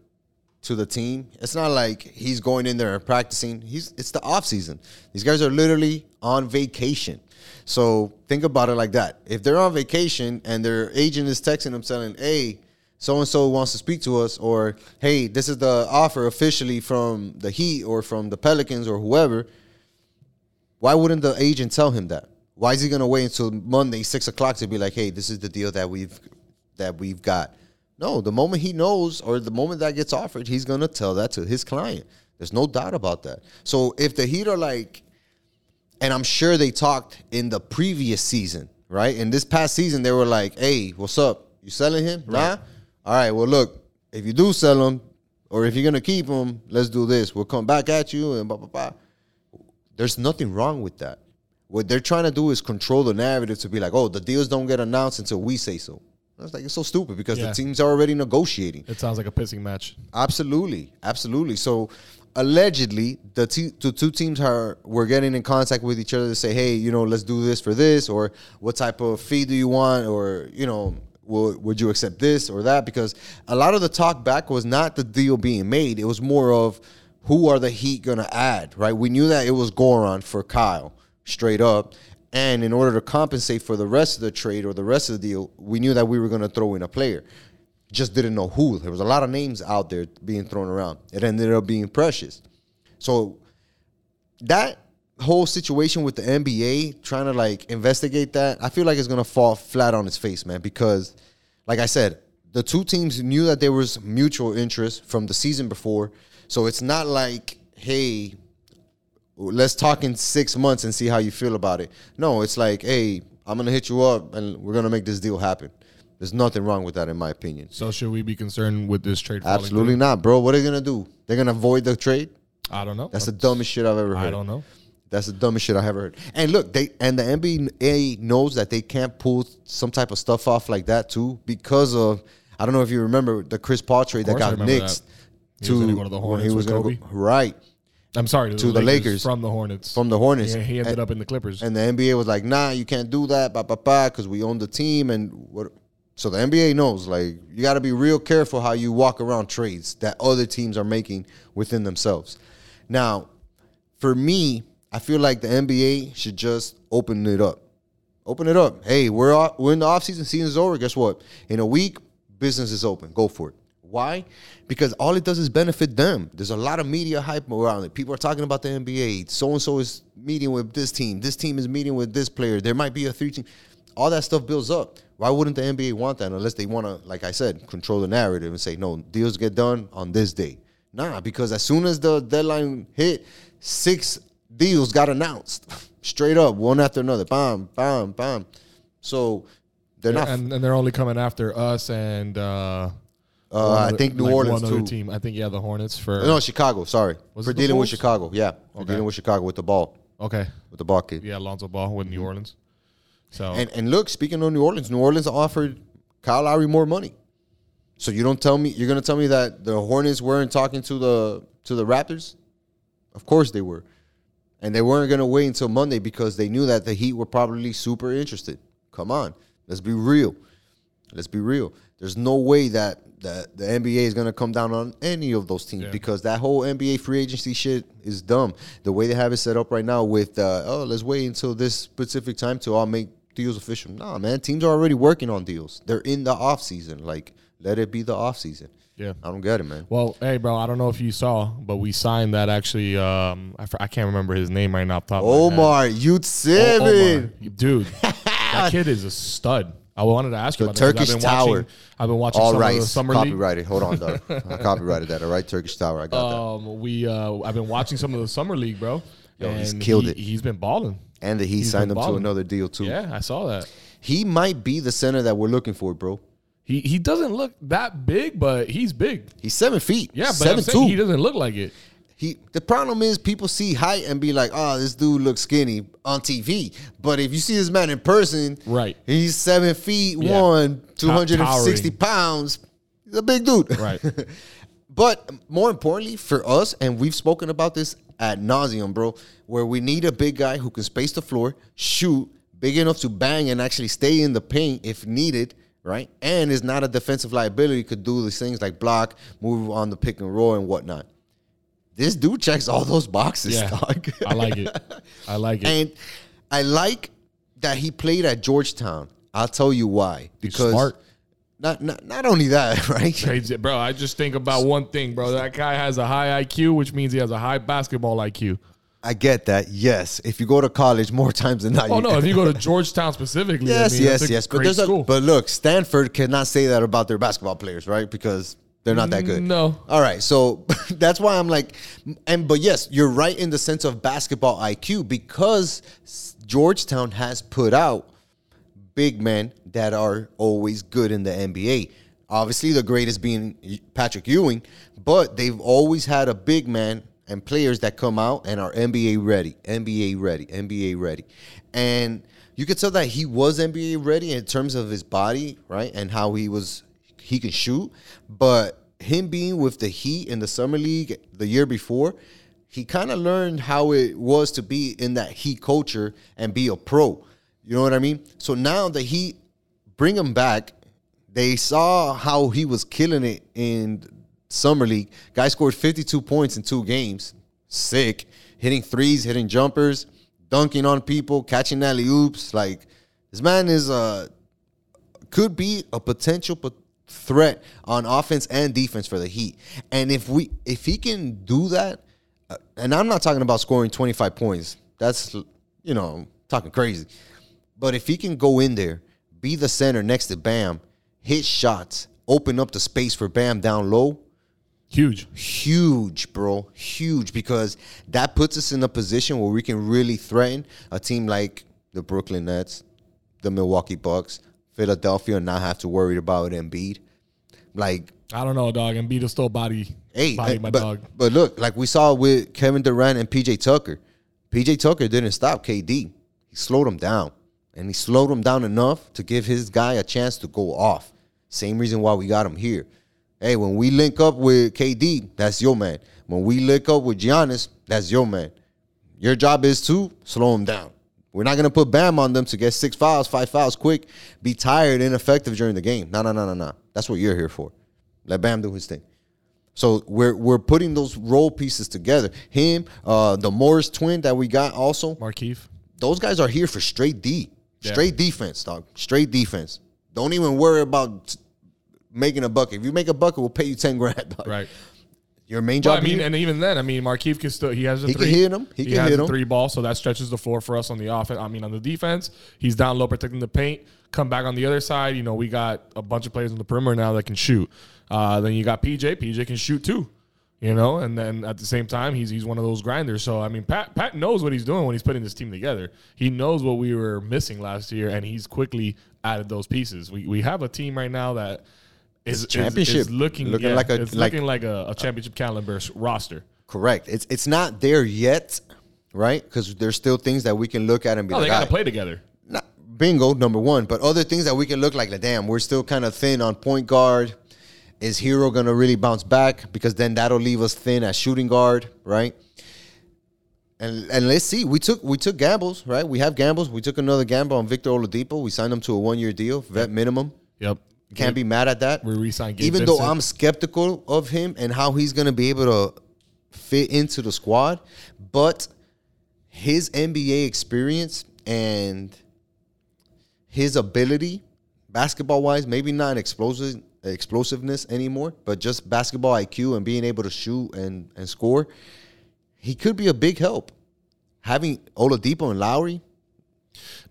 to the team. It's not like he's going in there and practicing. He's it's the off season. These guys are literally on vacation. So think about it like that. If they're on vacation and their agent is texting them saying, "Hey, so and so wants to speak to us," or "Hey, this is the offer officially from the Heat or from the Pelicans or whoever," why wouldn't the agent tell him that? Why is he gonna wait until Monday six o'clock to be like, "Hey, this is the deal that we've that we've got"? No, the moment he knows or the moment that gets offered, he's gonna tell that to his client. There's no doubt about that. So if the Heat are like, and I'm sure they talked in the previous season, right? In this past season, they were like, "Hey, what's up? You selling him? Nah. All right. Well, look, if you do sell them or if you're gonna keep them, let's do this. We'll come back at you and blah blah blah." There's nothing wrong with that. What they're trying to do is control the narrative to be like, "Oh, the deals don't get announced until we say so." It's like it's so stupid because Yeah. the teams are already negotiating. It sounds like a pissing match. Absolutely, absolutely. So allegedly, the, te- the two teams are were getting in contact with each other to say, hey, you know, let's do this for this, or what type of fee do you want, or you know, will, would you accept this or that? Because a lot of the talk back was not the deal being made; it was more of who are the Heat gonna add, right? We knew that it was Goran for Kyle, straight up. And in order to compensate for the rest of the trade or the rest of the deal, we knew that we were going to throw in a player just didn't know who. There was a lot of names out there being thrown around. It ended up being Precious. So that whole situation with the NBA trying to like investigate that, I feel like it's gonna fall flat on its face, man. Because, like I said, the two teams knew that there was mutual interest from the season before. So it's not like, hey, let's talk in six months and see how you feel about it. No, it's like, hey, I'm gonna hit you up and we're gonna make this deal happen. There's nothing wrong with that, in my opinion. So should we be concerned with this trade? Absolutely not, bro. What are they gonna do? They're gonna void the trade? I don't know. That's the dumbest shit I've ever heard. I don't know. That's the dumbest shit I ever heard. And look, they and the NBA knows that they can't pull some type of stuff off like that too because of I don't know if you remember the Chris Paul trade that got nixed that. He was go to the when he was Kobe. go right I'm sorry To the Lakers. from the Hornets. from the Hornets. Yeah, he ended and, up in the Clippers. and the NBA was like, nah, you can't do that, ba ba ba, because we own the team and what. So the NBA knows, like, you got to be real careful how you walk around trades that other teams are making within themselves. Now, for me, I feel like the NBA should just open it up. Open it up. Hey, we're off, we're in the off season. Season's over. Guess what? In a week, business is open. Go for it. Why? Because all it does is benefit them. There's a lot of media hype around it. People are talking about the NBA. So and so is meeting with this team. This team is meeting with this player. There might be a three team. All that stuff builds up. Why wouldn't the NBA want that unless they want to, like I said, control the narrative and say, no, deals get done on this day? Nah, because as soon as the deadline hit, six deals got announced straight up, one after another. Bam, bam, bam. So they're not. and, and they're only coming after us and uh, Uh, I think New like Orleans too. team. I think yeah, the Hornets for No, Chicago. Sorry, Was for dealing with Chicago. Yeah, for Okay. dealing with Chicago with the ball, okay, with the ball kid. yeah, Alonzo Ball with New Orleans. So And and look, speaking of New Orleans, New Orleans offered Kyle Lowry more money. So you don't tell me you're gonna tell me that the Hornets weren't talking to the to the Raptors? Of course they were. And they weren't gonna wait until Monday because they knew that the Heat were probably super interested. Come on. Let's be real. Let's be real. There's no way that that the NBA is gonna come down on any of those teams Yeah. because that whole NBA free agency shit is dumb. The way they have it set up right now with uh, oh let's wait until this specific time to all make deals official. Nah, man, teams are already working on deals. They're in the off season. Like let it be the off season. Yeah. I don't get it, man. Well, hey, bro, I don't know if you saw, but we signed that actually. Um, I, I can't remember his name right now. Off top of my head. Omar, Youth O- Seven. Dude, that kid is a stud. I wanted to ask you The about Turkish I've been watching- Tower. I've been watching All some right, of the summer league. copyrighted. Hold on, dog. I [LAUGHS] copyrighted that. All right, Turkish Tower. I got that. Um, we uh, I've been watching some of the summer league, bro. Yo, he's killed he- it. He's been balling. And that he he's signed him to another deal too. Yeah, I saw that. He might be the center that we're looking for, bro. He he doesn't look that big, but he's big. He's seven feet. Yeah, but seven I'm saying two. he doesn't look like it. He the problem is people see height and be like, oh, this dude looks skinny on TV. But if you see this man in person, Right. he's seven feet Yeah. one, two hundred and sixty pounds. He's a big dude. Right. [LAUGHS] but more importantly for us, and we've spoken about this at nauseum, bro, where we need a big guy who can space the floor, shoot, big enough to bang and actually stay in the paint if needed, right? And is not a defensive liability, could do these things like block, move on the pick and roll and whatnot. This dude checks all those boxes, Yeah, dog. I like it. I like it. and I like that he played at Georgetown. I'll tell you why. Because smart. Not, not not only that, [LAUGHS] right? Bro. I just think about one thing, bro. That guy has a high IQ, which means he has a high basketball IQ. I get that. Yes, if you go to college more [LAUGHS] times than not, Oh you- no, if you go to [LAUGHS] Georgetown specifically, yes, I mean, yes, yes. But there's a, but look, Stanford cannot say that about their basketball players, right? Because they're not that good. No. All right, so [LAUGHS] that's why I'm like, and but yes, you're right in the sense of basketball IQ because Georgetown has put out big men that are always good in the NBA. Obviously, the greatest being Patrick Ewing, but they've always had a big man and players that come out and are NBA ready, NBA ready, NBA ready. And you could tell that he was NBA ready in terms of his body, right? And how he was, he can shoot. But him being with the Heat in the Summer League the year before, he kind of learned how it was to be in that Heat culture and be a pro. You know what I mean? So now the Heat bring him back. They saw how he was killing it in summer league. Guy scored 52 points in two games. Sick. Hitting threes, hitting jumpers, dunking on people, catching alley oops. Like this man is uh could be a potential pot- threat on offense and defense for the Heat. And if we if he can do that, uh, and I'm not talking about scoring 25 points. That's you know I'm talking crazy. But if he can go in there, be the center next to Bam, hit shots, open up the space for Bam down low, Huge. huge, bro, huge because that puts us in a position where we can really threaten a team like the Brooklyn Nets, the Milwaukee Bucks, Philadelphia, and not have to worry about Embiid. Like, I don't know, dog. And beat a still body, hey, body hey, my but, dog. but look, like we saw with Kevin Durant and PJ Tucker, PJ Tucker didn't stop KD. He slowed him down, and he slowed him down enough to give his guy a chance to go off. Same reason why we got him here. Hey, when we link up with KD, that's your man. When we link up with Giannis, that's your man. Your job is to slow him down. We're not gonna put Bam on them to get six fouls, five fouls quick, be tired, ineffective during the game. No, no, no, no, no. That's what you're here for. Let Bam do his thing. So we're we're putting those role pieces together. Him, uh, the Morris twin that we got also. Markieff. Those guys are here for straight D. Yeah. Straight defense, dog. Straight defense. Don't even worry about making a bucket. If you make a bucket, we'll pay you ten grand. [LAUGHS] Right. Your main Well, job. I mean, here- and even then, I mean, Markieff can still he has a He can three. hit 'em. He can has hit 'em. three ball, so that stretches the floor for us on the offense. I mean, on the defense, he's down low protecting the paint. Come back on the other side. You know, we got a bunch of players on the perimeter now that can shoot. Uh, then you got PJ. PJ can shoot too. You know, and then at the same time, he's he's one of those grinders. So I mean, Pat Pat knows what he's doing when he's putting this team together. He knows what we were missing last year, and he's quickly added those pieces. We we have a team right now that is is- championship. is looking Looking yeah, like a- it's like- looking like a, a championship caliber roster. correct. It's it's not there yet, right? Because there's still things that we can look at and be Oh, like, they got to "Ah, play together. not, bingo, number one. But other things that we can look like, like, damn, we're still kind of thin on point guard. Is Herro gonna really bounce back? Because then that'll leave us thin at shooting guard, right? And and let's see. We took we took gambles, right? We have gambles. We took another gamble on Victor Oladipo. We signed him to a one year deal, vet minimum. Yep. Can't be mad at that. We re-signed Gabe Even though I'm skeptical of him and how he's gonna be able to fit into the squad, but his NBA experience and his ability, basketball wise, maybe not explosive explosiveness anymore, but just basketball IQ and being able to shoot and, and score, he could be a big help. Having Oladipo and Lowry,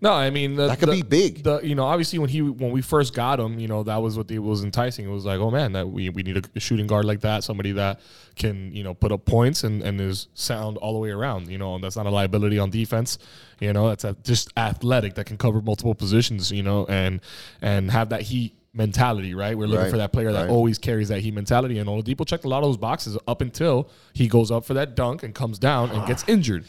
No, I mean the, That could the- be big. The you know obviously when he when we first got him, you know that was what it was enticing. It was like, oh man, that we, we need a shooting guard like that, somebody that can you know put up points and, and is sound all the way around. You know, and that's not a liability on defense. You know, that's a, just athletic that can cover multiple positions. You know, and and have that heat mentality. Right, we're looking Right, for that player that right. always carries that heat mentality. And Oladipo checked a lot of those boxes up until he goes up for that dunk and comes down and gets [SIGHS] injured.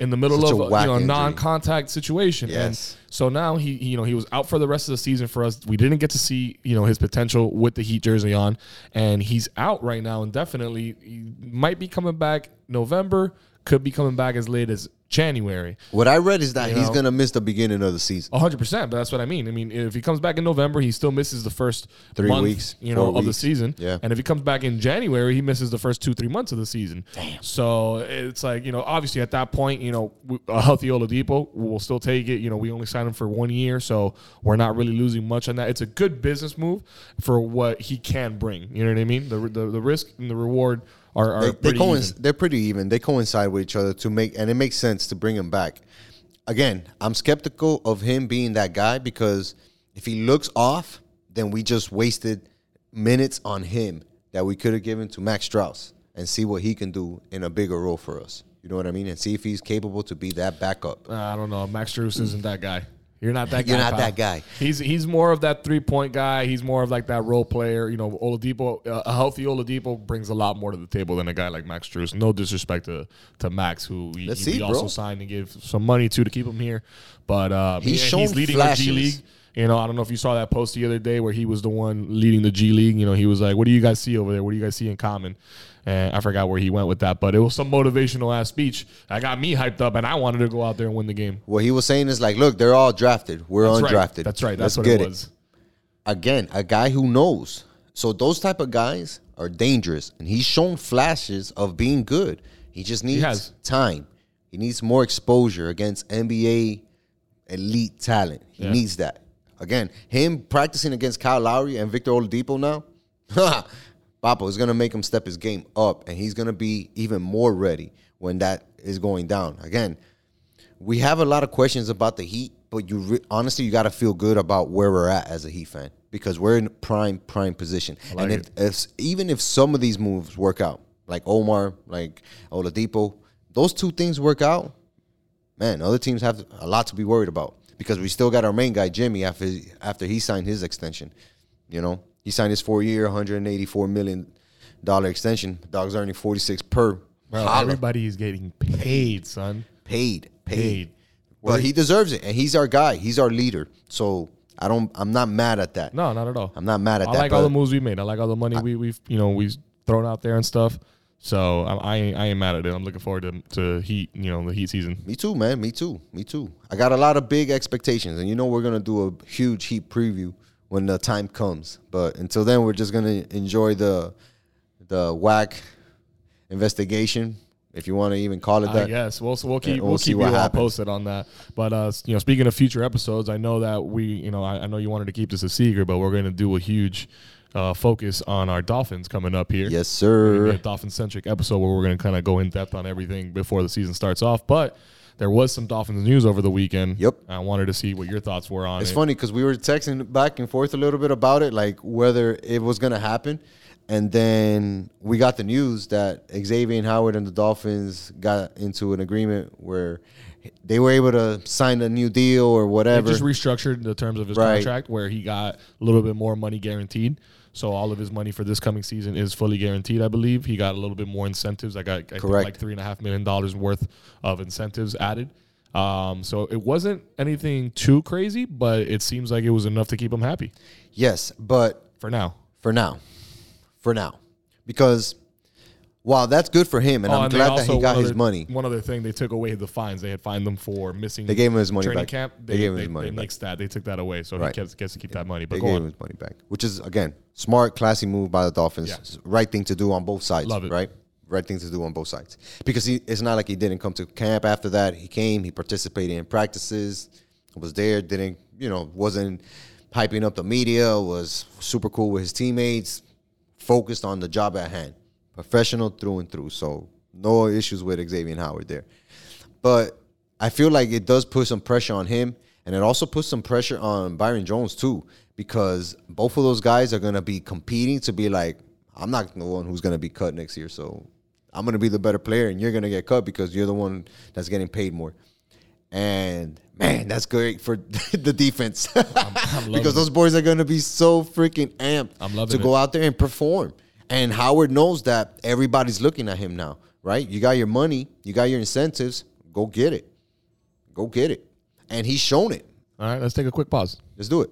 In the middle Such of a, you know, non-contact situation, Yes. and so now he, he, you know, he was out for the rest of the season for us. We didn't get to see, you know, his potential with the Heat jersey on, and he's out right now indefinitely. He might be coming back November, could be coming back as late as January. what I read is that You he's know? gonna miss the beginning of the season. hundred percent, but that's what I mean. I mean, if he comes back in November, he still misses the first Three month, weeks, you know, four of the season. Yeah. and if he comes back in January, he misses the first two, three months of the season. Damn. So it's like you know, obviously at that point, you know, a healthy Oladipo, we'll still take it. You know, we only signed him for one year, so we're not really losing much on that. It's a good business move for what he can bring. You know what I mean? The the, the risk and the reward are, are They, they coinc- they're pretty even. They coincide with each other to make, and it makes sense to bring him back. Again, I'm skeptical of him being that guy because if he looks off, then we just wasted minutes on him that we could have given to Max Strus and see what he can do in a bigger role for us. You know what I mean? And see if he's capable to be that backup. Uh, I don't know. Max Strus isn't that guy. You're not that guy. You're not pal. that guy. He's he's more of that three point guy. He's more of like that role player. You know, Oladipo, uh, a healthy Oladipo brings a lot more to the table than a guy like Max Strus. No disrespect to, to Max, who we, Let's we see, also bro. signed and gave some money to to keep him here. But uh, He's yeah, he's leading flashes. the G League. You know, I don't know if you saw that post the other day where he was the one leading the G League. You know, he was like, "What do you guys see over there? What do you guys see in common?" And I forgot where he went with that, but it was some motivational ass speech. that got me hyped up, and I wanted to go out there and win the game. What he was saying is like, look, they're all drafted. We're That's undrafted. right. That's right. That's Let's what get it was. again, a guy who knows. So those type of guys are dangerous, and he's shown flashes of being good. He just needs has. time. He needs more exposure against NBA elite talent. He Yeah. needs that. Again, him practicing against Kyle Lowry and Victor Oladipo now, [LAUGHS] Papo is gonna make him step his game up, and he's gonna be even more ready when that is going down. Again, we have a lot of questions about the Heat, but you re- honestly you got to feel good about where we're at as a Heat fan because we're in prime prime position. like and if, if even if some of these moves work out, like Omar, like Oladipo, those two things work out, man, other teams have a lot to be worried about because we still got our main guy Jimmy after after he signed his extension. You know, he signed his four year, 184 million dollar extension. Dog's earning 46 per. Bro, everybody is getting paid, son. paid, paid. Paid. But he deserves it, and he's our guy. He's our leader. So I don't. I'm not mad at that. No, not at all. I'm not mad at I that. like all the moves we made. I like all the money we, we've you know we've thrown out there and stuff. So I, I ain't mad at it. I'm looking forward to to heat you know the heat season. Me too, man. Me too. Me too. I got a lot of big expectations, and you know we're gonna do a huge Heat preview when the time comes. But until then, we're just gonna enjoy the the whack investigation if you want to even call it that. Yes, we'll we'll keep we'll we'll, see keep what you all happens. posted on that. But uh, you know, speaking of future episodes, I know that we, you know, I, I know you wanted to keep this a secret, but we're going to do a huge uh, focus on our Dolphins coming up here. Yes, We're gonna be sir. Dolphin centric episode where we're going to kind of go in depth on everything before the season starts off. But there was some Dolphins news over the weekend. Yep. I wanted to see what your thoughts were on It's it. It's funny because we were texting back and forth a little bit about it, like whether it was going to happen. And then we got the news that Xavier Howard and the Dolphins got into an agreement where they were able to sign a new deal or They whatever. just restructured the terms of his Right. contract where he got a little bit more money guaranteed. So all of his money for this coming season is fully guaranteed. I believe he got a little bit more incentives. I got I think like three and a half million dollars worth of incentives added. Um, so it wasn't anything too crazy, but it seems like it was enough to keep him happy yes, but for now. for now, for now, because while that's good for him, and Oh, I'm and glad that he got one his money. One other thing, they took away the fines. They had fined them for missing. They gave him his money training back. camp. They gave him his money They back. nixed that. They took that away, so Right. he gets, gets to keep that money. But They go gave on. him his money back, which is again smart, classy move by the Dolphins. Yeah. Right thing to do on both sides. Love it. Right, right thing to do on both sides because he, it's not like he didn't come to camp after that. He came, he participated in practices, was there, didn't you know, wasn't hyping up the media, was super cool with his teammates, focused on the job at hand, professional through and through. So no issues with Xavier Howard there. But I feel like it does put some pressure on him, and it also puts some pressure on Byron Jones too, because both of those guys are gonna be competing to be like, I'm not the one who's gonna be cut next year, so I'm gonna be the better player, and you're gonna get cut because you're the one that's getting paid more. And man, that's great for [LAUGHS] the defense [LAUGHS] loving because those boys are gonna be so freaking amped I'm loving to go out there and perform. And Howard knows that everybody's looking at him now, right? You got your money, you got your incentives, go get it. Go get it. And he's shown it. All right, let's take a quick pause. Let's do it.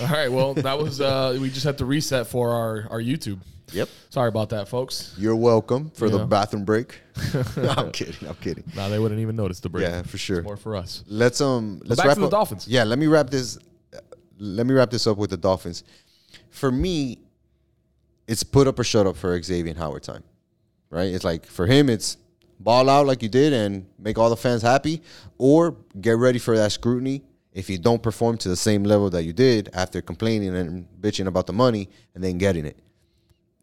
All right. Well, that was uh we just had to reset for our our YouTube. Yep. Sorry about that, folks. You're welcome for the Yeah. bathroom break. [LAUGHS] I'm kidding. I'm kidding. Now they wouldn't even notice the break. Yeah, for sure. More for us. Let's um let's back wrap to the up- Dolphins. Yeah, let me wrap this let me wrap this up with the Dolphins. For me, it's put up or shut up for Xavier Howard time. Right? It's like for him it's ball out like you did and make all the fans happy or get ready for that scrutiny if you don't perform to the same level that you did after complaining and bitching about the money and then getting it.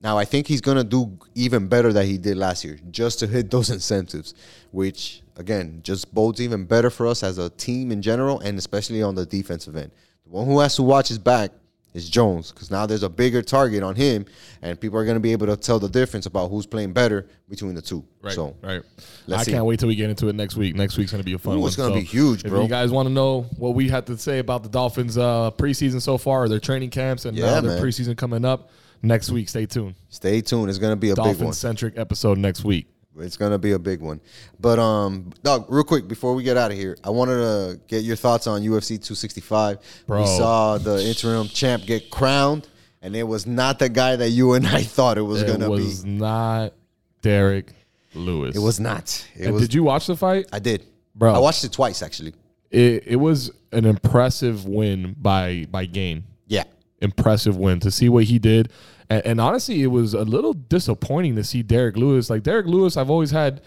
Now I think he's gonna do even better than he did last year, just to hit [LAUGHS] those incentives, which again just bodes even better for us as a team in general, and especially on the defensive end. The one who has to watch his back is Jones, because now there's a bigger target on him, and people are gonna be able to tell the difference about who's playing better between the two. Right. So right. let's I see. can't wait till we get into it next week. Next week's gonna be a fun Ooh, one. it's gonna be huge, bro. If you guys want to know what we had to say about the Dolphins uh preseason so far, or their training camps, and Yeah, now their man. preseason coming up next week, stay tuned. stay tuned. It's gonna be a big one. Dolphin centric episode next week. It's gonna be a big one. But um, dog, real quick before we get out of here, I wanted to get your thoughts on UFC 265. Bro. We saw the interim champ get crowned, and it was not the guy that you and [LAUGHS] I thought it was It gonna was be. It was not Derek Lewis. It was not. It And was. did you watch the fight? I did, Bro. I watched it twice actually. It it was an impressive win by by Gane. Yeah, impressive win to see what he did. And, and honestly, it was a little disappointing to see Derek Lewis. Like Derek Lewis, I've always had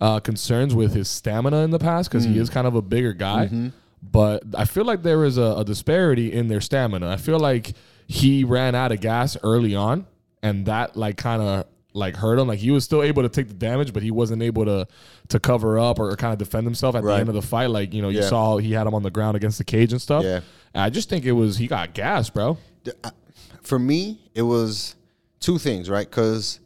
uh, concerns with his stamina in the past because he is kind of a bigger guy. But I feel like there is a, a disparity in their stamina. I feel like he ran out of gas early on, and that like kind of like hurt him. Like he was still able to take the damage, but he wasn't able to to cover up or kind of defend himself at Right. the end of the fight. Like you know, you saw he had him on the ground against the cage and stuff. Yeah. And I just think it was he got gas, bro. Uh, for me, it was two things, right? Because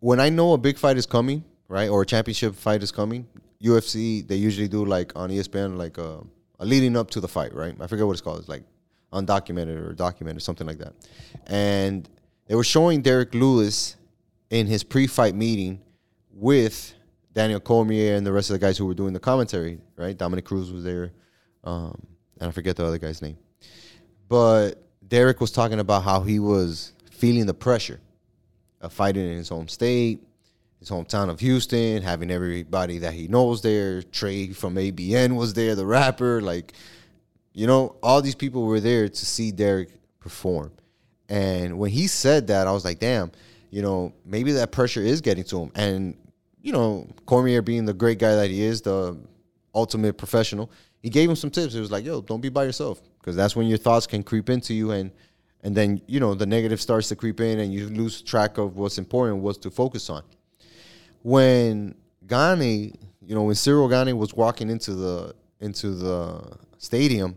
when I know a big fight is coming, right, or a championship fight is coming, UFC they usually do like on ESPN like a, a leading up to the fight, right? I forget what it's called. It's like undocumented or documented, something like that. And they were showing Derek Lewis in his pre-fight meeting with Daniel Cormier and the rest of the guys who were doing the commentary, right? Dominick Cruz was there, um, and I forget the other guy's name. But Derek was talking about how he was feeling the pressure of fighting in his home state, his hometown of Houston, having everybody that he knows there. Trae from ABN was there, the rapper. Like, you know, all these people were there to see Derek perform. And when he said that, I was like, damn, you know, maybe that pressure is getting to him. And you know, Cormier being the great guy that he is, the ultimate professional, he gave him some tips. He was like, yo, don't be by yourself because that's when your thoughts can creep into you and and then you know the negative starts to creep in and you lose track of what's important, what's to focus on. When Gane, you know, when Cyril Gane was walking into the into the stadium,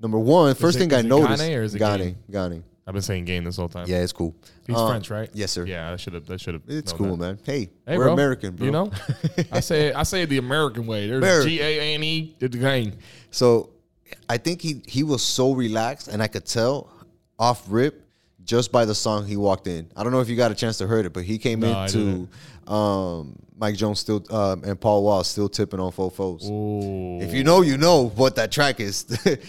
number one, first it- thing I noticed, Gane or is it Gane, Gane. I've been saying game this whole time. Yeah, it's cool. He's Uh, French, right? Yes, sir. Yeah, I should have. That should have. It's cool, that. man. Hey, Hey, we're bro. American, bro. You know, [LAUGHS] I say I say it the American way. There's. G A N E the game. So I think he he was so relaxed, and I could tell off rip just by the song he walked in. I don't know if you got a chance to hear it, but he came No, into um, Mike Jones still um, and Paul Wall still tipping on fofos. Ooh. If you know, you know what that track is.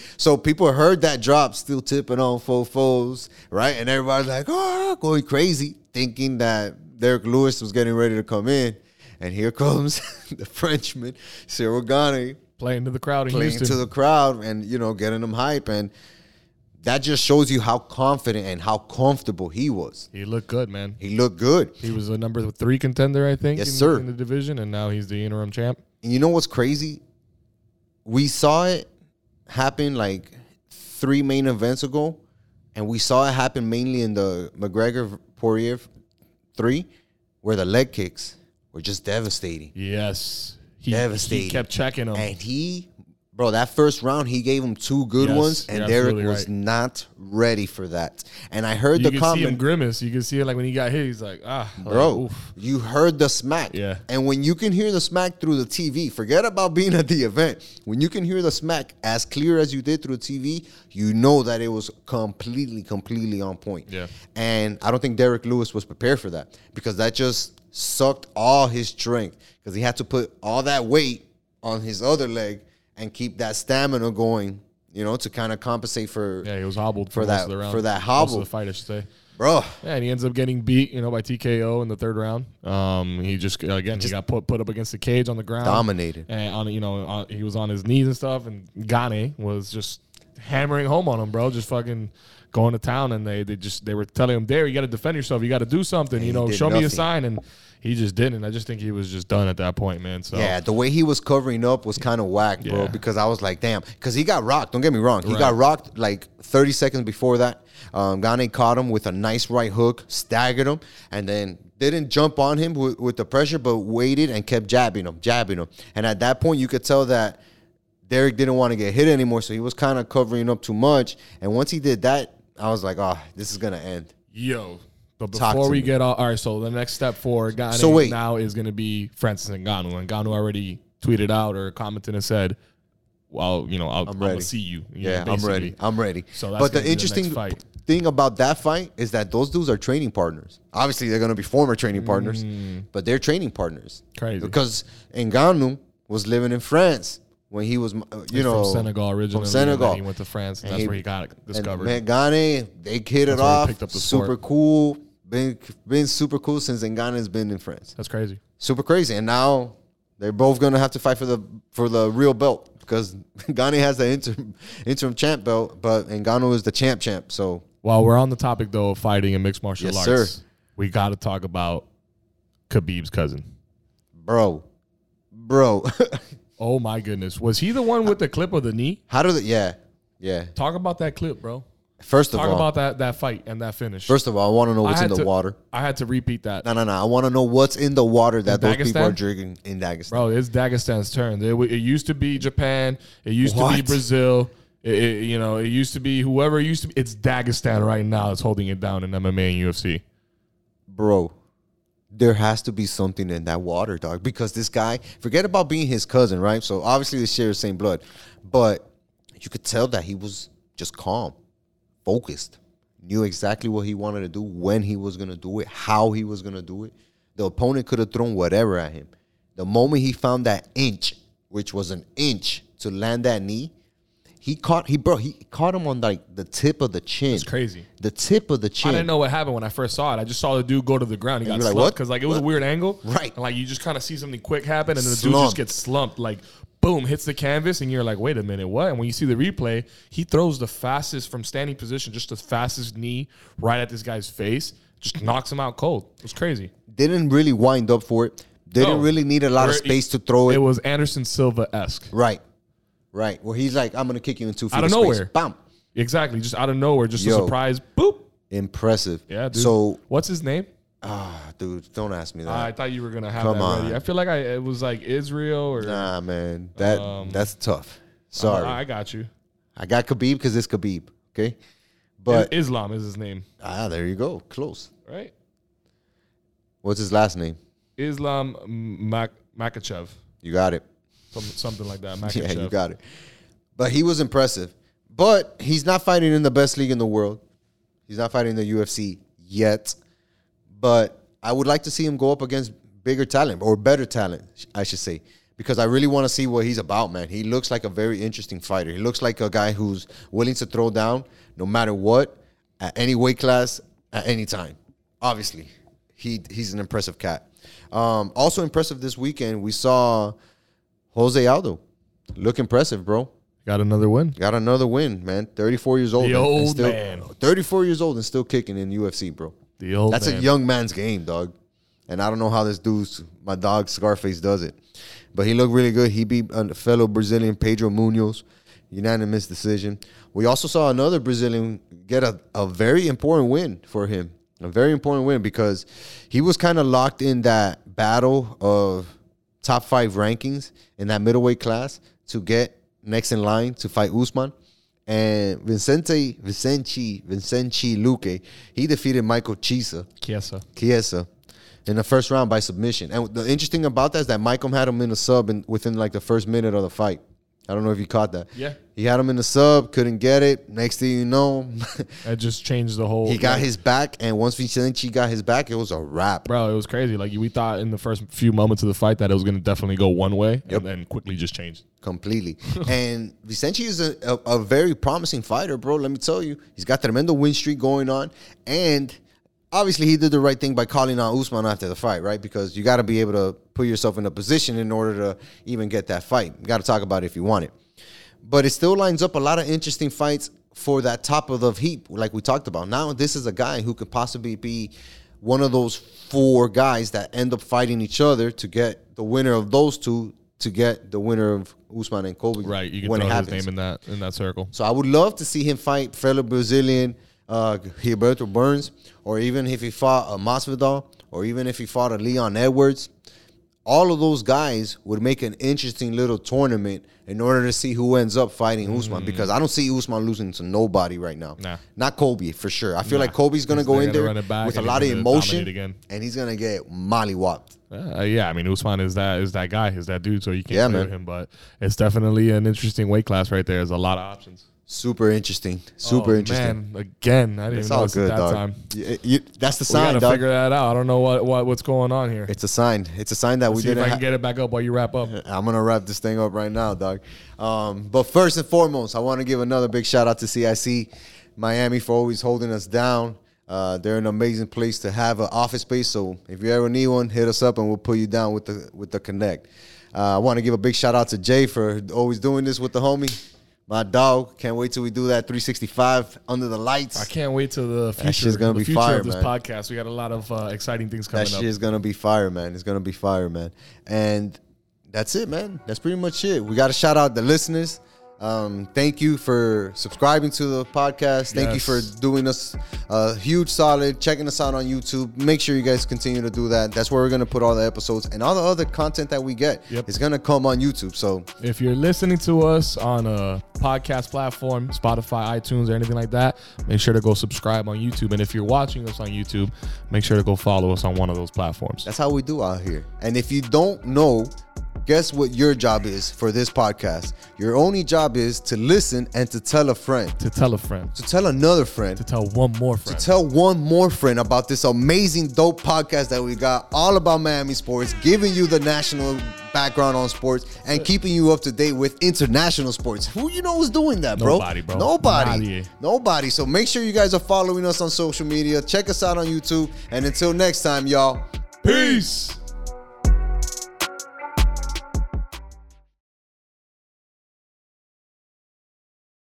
[LAUGHS] so people heard that drop, still tipping on fofos, right? And everybody's like, oh, going crazy, thinking that Derek Lewis was getting ready to come in. And here [LAUGHS] comes [LAUGHS] the Frenchman, Cyril Gane, playing to the crowd in playing Houston. to the crowd and you know getting them hype and that just shows you how confident and how comfortable he was he looked good, man. he looked good He was a number three contender, I think. Yes, in, sir. In the division, and now he's the interim champ. and you know what's crazy we saw it happen like three main events ago and we saw it happen mainly in the mcgregor poirier three where the leg kicks were just devastating Yes, he, Devastating. He kept checking him. And he, bro, that first round, he gave him two good Yes, ones, and Derek was right. not ready for that. And I heard you the can see him comment, grimace. You can see it like when he got hit. He's like, ah, bro, oof. you heard the smack. Yeah. And when you can hear the smack through the TV, forget about being at the event. When you can hear the smack as clear as you did through the TV, you know that it was completely, completely on point. Yeah. And I don't think Derek Lewis was prepared for that because that just sucked all his strength because he had to put all that weight on his other leg and keep that stamina going, you know, to kind of compensate for, Yeah, he was hobbled for, For that- for that hobble. the fight, I should say. bro. Yeah, and he ends up getting beat, you know, by TKO in the third round. Um, he just again he got put put up against the cage on the ground, Dominated. and on you know on, he was on his knees and stuff, and Gane was just hammering home on him, bro, just fucking going to town, and they they just they were telling him, "There, you got to defend yourself, you got to do something, you know, show me a sign," and he just didn't. I just think he was just done at that point, man. So Yeah, the way he was covering up was kind of whack, bro. Yeah. Because I was like, damn, because he got rocked. Don't get me wrong, he Right. got rocked like 30 seconds before that. Um, Gane caught him with a nice right hook, staggered him, and then didn't jump on him with, with the pressure, but waited and kept jabbing him, jabbing him. And at that point, you could tell that Derek didn't want to get hit anymore, so he was kind of covering up too much. And once he did that, I was like, oh, this is gonna end. Yo. But Talk before to we me. get all, all right, so the next step for Gane So wait. now is going to be Francis and Ngannou, and Ngannou already tweeted out or commented and said, "Well, you know, I'll, I'm, ready. gonna see you." you Yeah, know, I'm ready. I'm ready. So that's but the gonna be the interesting next fight. thing about that fight is that those dudes are training partners. Obviously, they're going to be former training partners, but they're training partners. Mm. Crazy. Because Ngannou was living in France when he was, uh, you He's know, from Senegal originally. From Senegal. He went to France, and, And that's he- where he got discovered. And Gane, they hit it That's where off. picked up the super sport. cool. Been been super cool since Ngannou's been in France. that's crazy. Super crazy. And now they're both going to have to fight for the for the real belt because [LAUGHS] Gane has the interim interim champ belt, but Ngannou is the champ champ. So While we're on the topic though of fighting and mixed martial Yes, arts, sir. we got to talk about Khabib's cousin. bro, bro. [LAUGHS] Oh my goodness, was he the one with the clip of the knee? How do they? Yeah, yeah. Talk about that clip, bro. First of all. Talk all, about that that fight and that finish. first of all, I want to know what's in the to- water. I had to repeat that. No, no, no. I want to know what's in the water that those people are drinking in Dagestan. Bro, it's Dagestan's turn. It, it used to be Japan. It used to be Brazil. It, it- you know, it used to be whoever it used to be. It's Dagestan right now that's holding it down in MMA and UFC. bro, there has to be something in that water, dog. Because this guy, forget about being his cousin, right? So obviously they share the same blood, but you could tell that he was just calm, focused, knew exactly what he wanted to do, when he was gonna do it, how he was gonna do it. The opponent could have thrown whatever at him. The moment he found that inch, which was an inch to land that knee, he caught he bro he caught him on like the tip of the chin. It's crazy. The tip of the chin. I didn't know what happened when I first saw it. I just saw the dude go to the ground. He got like, slumped what? because like it was a weird angle. Right. And like you just kind of see something quick happen, and then the dude just gets slumped. Like boom, hits the canvas, and you're like, wait a minute, what? And when you see the replay, he throws the fastest from standing position, just the fastest knee right at this guy's face. just knocks him out cold. It was crazy. Didn't really wind up for it. Didn't No. really need a lot of space to throw it. It was Anderson Silva esque. right. Right. Well, he's like, I'm gonna kick you in two feet Out of space. nowhere. Bam. Exactly, just out of nowhere, just Yo. a surprise. Boop. Impressive. Yeah, dude. So what's his name? ah, dude, don't ask me that. I thought you were gonna have Come that on. ready. I feel like I it was like Israel or nah, man. That Um, that's tough. Sorry. I, I got you. I got Khabib because it's Khabib. Okay. But Islam is his name, ah, there you go. Close. right? What's his last name? Islam Mak- Makhachev, You got it. Some, something like that. Makhachev. [LAUGHS] Yeah, you got it. But he was impressive. But he's not fighting in the best league in the world. He's not fighting in the UFC yet. But I would like to see him go up against bigger talent or better talent, I should say. Because I really want to see what he's about, man. He looks like a very interesting fighter. He looks like a guy who's willing to throw down no matter what, at any weight class, at any time. Obviously, he he's an impressive cat. Um, also impressive this weekend, we saw Jose Aldo. Look impressive, bro. Got another win. Got another win, man. 34 years old. The and- and old still, man. 34 years old and still kicking in UFC, bro. The old That's man. a young man's game, dog. And I don't know how this dude's, my dog Scarface does it. But he looked really good. He beat a fellow Brazilian, Pedro Munhoz, unanimous decision. We also saw another Brazilian get a, a very important win for him. A very important win because he was kind of locked in that battle of top five rankings in that middleweight class to get next in line to fight Usman. And Vicente Vicente Vicente Luque, he defeated Michael Chiesa. Chiesa. Chiesa in the first round by submission. And the interesting about that is that Michael had him in a sub in, within like the first minute of the fight. I don't know if you caught that. Yeah. He had him in the sub, couldn't get it. Next thing you know, [LAUGHS] That just changed the whole. he got his back. And once Vicente got his back, it was a wrap. Bro, it was crazy. Like we thought in the first few moments of the fight that it was going to definitely go one way, Yep. and then quickly just changed. completely. [LAUGHS] and Vicente is a, a, a very promising fighter, bro. Let me tell you, he's got tremendous win streak going on, and obviously he did the right thing by calling out Usman after the fight, right? Because you got to be able to put yourself in a position in order to even get that fight. You got to talk about it if you want it. But it still lines up a lot of interesting fights for that top of the heap, like we talked about. Now, this is a guy who could possibly be one of those four guys that end up fighting each other to get the winner of those two to get the winner of Usman and Colby. Right, you can when it throw his name in that in that circle. So I would love to see him fight fellow Brazilian uh, Gilberto Burns, or even if he fought a Masvidal, or even if he fought a Leon Edwards. All of those guys would make an interesting little tournament in order to see who ends up fighting Usman. Because I don't see Usman losing to nobody right now. Nah. Not Colby for sure. I feel Nah. like Colby's gonna go in gonna there run it back with a lot of emotion, again. and he's gonna get mollywopped. Uh, yeah, I mean Usman is that is that guy, is that dude. So you can't Yeah, him, but it's definitely an interesting weight class right there. There's a lot of options. Super interesting. Super Oh, interesting. Man, again, I didn't It's even all good, that dog. time. You- you- that's the We sign, gotta dog. figure that out. I don't know what, what what's going on here. It's a sign. It's a sign that we See if didn't. I ha- can get it back up while you wrap up. [LAUGHS] I'm gonna wrap this thing up right now, dog. Um, but first and foremost, I want to give another big shout out to CIC Miami for always holding us down. Uh, they're an amazing place to have an office space. So if you ever need one, hit us up and we'll put you down with the with the connect. Uh, I want to give a big shout out to Jay for always doing this with the homie. My dog. Can't wait till we do that 365 under the lights. I can't wait till the future, shit's gonna the be future fire, of this man. podcast. We got a lot of uh, exciting things coming That up. shit is gonna be fire, man. It's gonna be fire, man. And that's it, man. That's pretty much it. We got to shout out the listeners. Um, thank you for subscribing to the podcast. Thank you for doing us a huge solid, checking us out on YouTube. Make sure you guys continue to do that. That's where we're gonna put all the episodes and all the other content that we get. Yep. It's gonna come on YouTube. So If you're listening to us on a podcast platform, Spotify, iTunes, or anything like that, make sure to go subscribe on YouTube. And if you're watching us on YouTube, make sure to go follow us on one of those platforms. That's how we do out here. And if you don't know, guess what your job is for this podcast? Your only job is to listen and to tell a friend, To tell a friend, to tell another friend, to tell one more friend. To tell one more friend about this amazing dope podcast that we got all about Miami sports, giving you the national background on sports and keeping you up to date with international sports. Who you know is doing that, bro? Nobody, bro. Nobody. Nadie. Nobody. So make sure you guys are following us on social media. Check us out on YouTube. And until next time, y'all. Peace.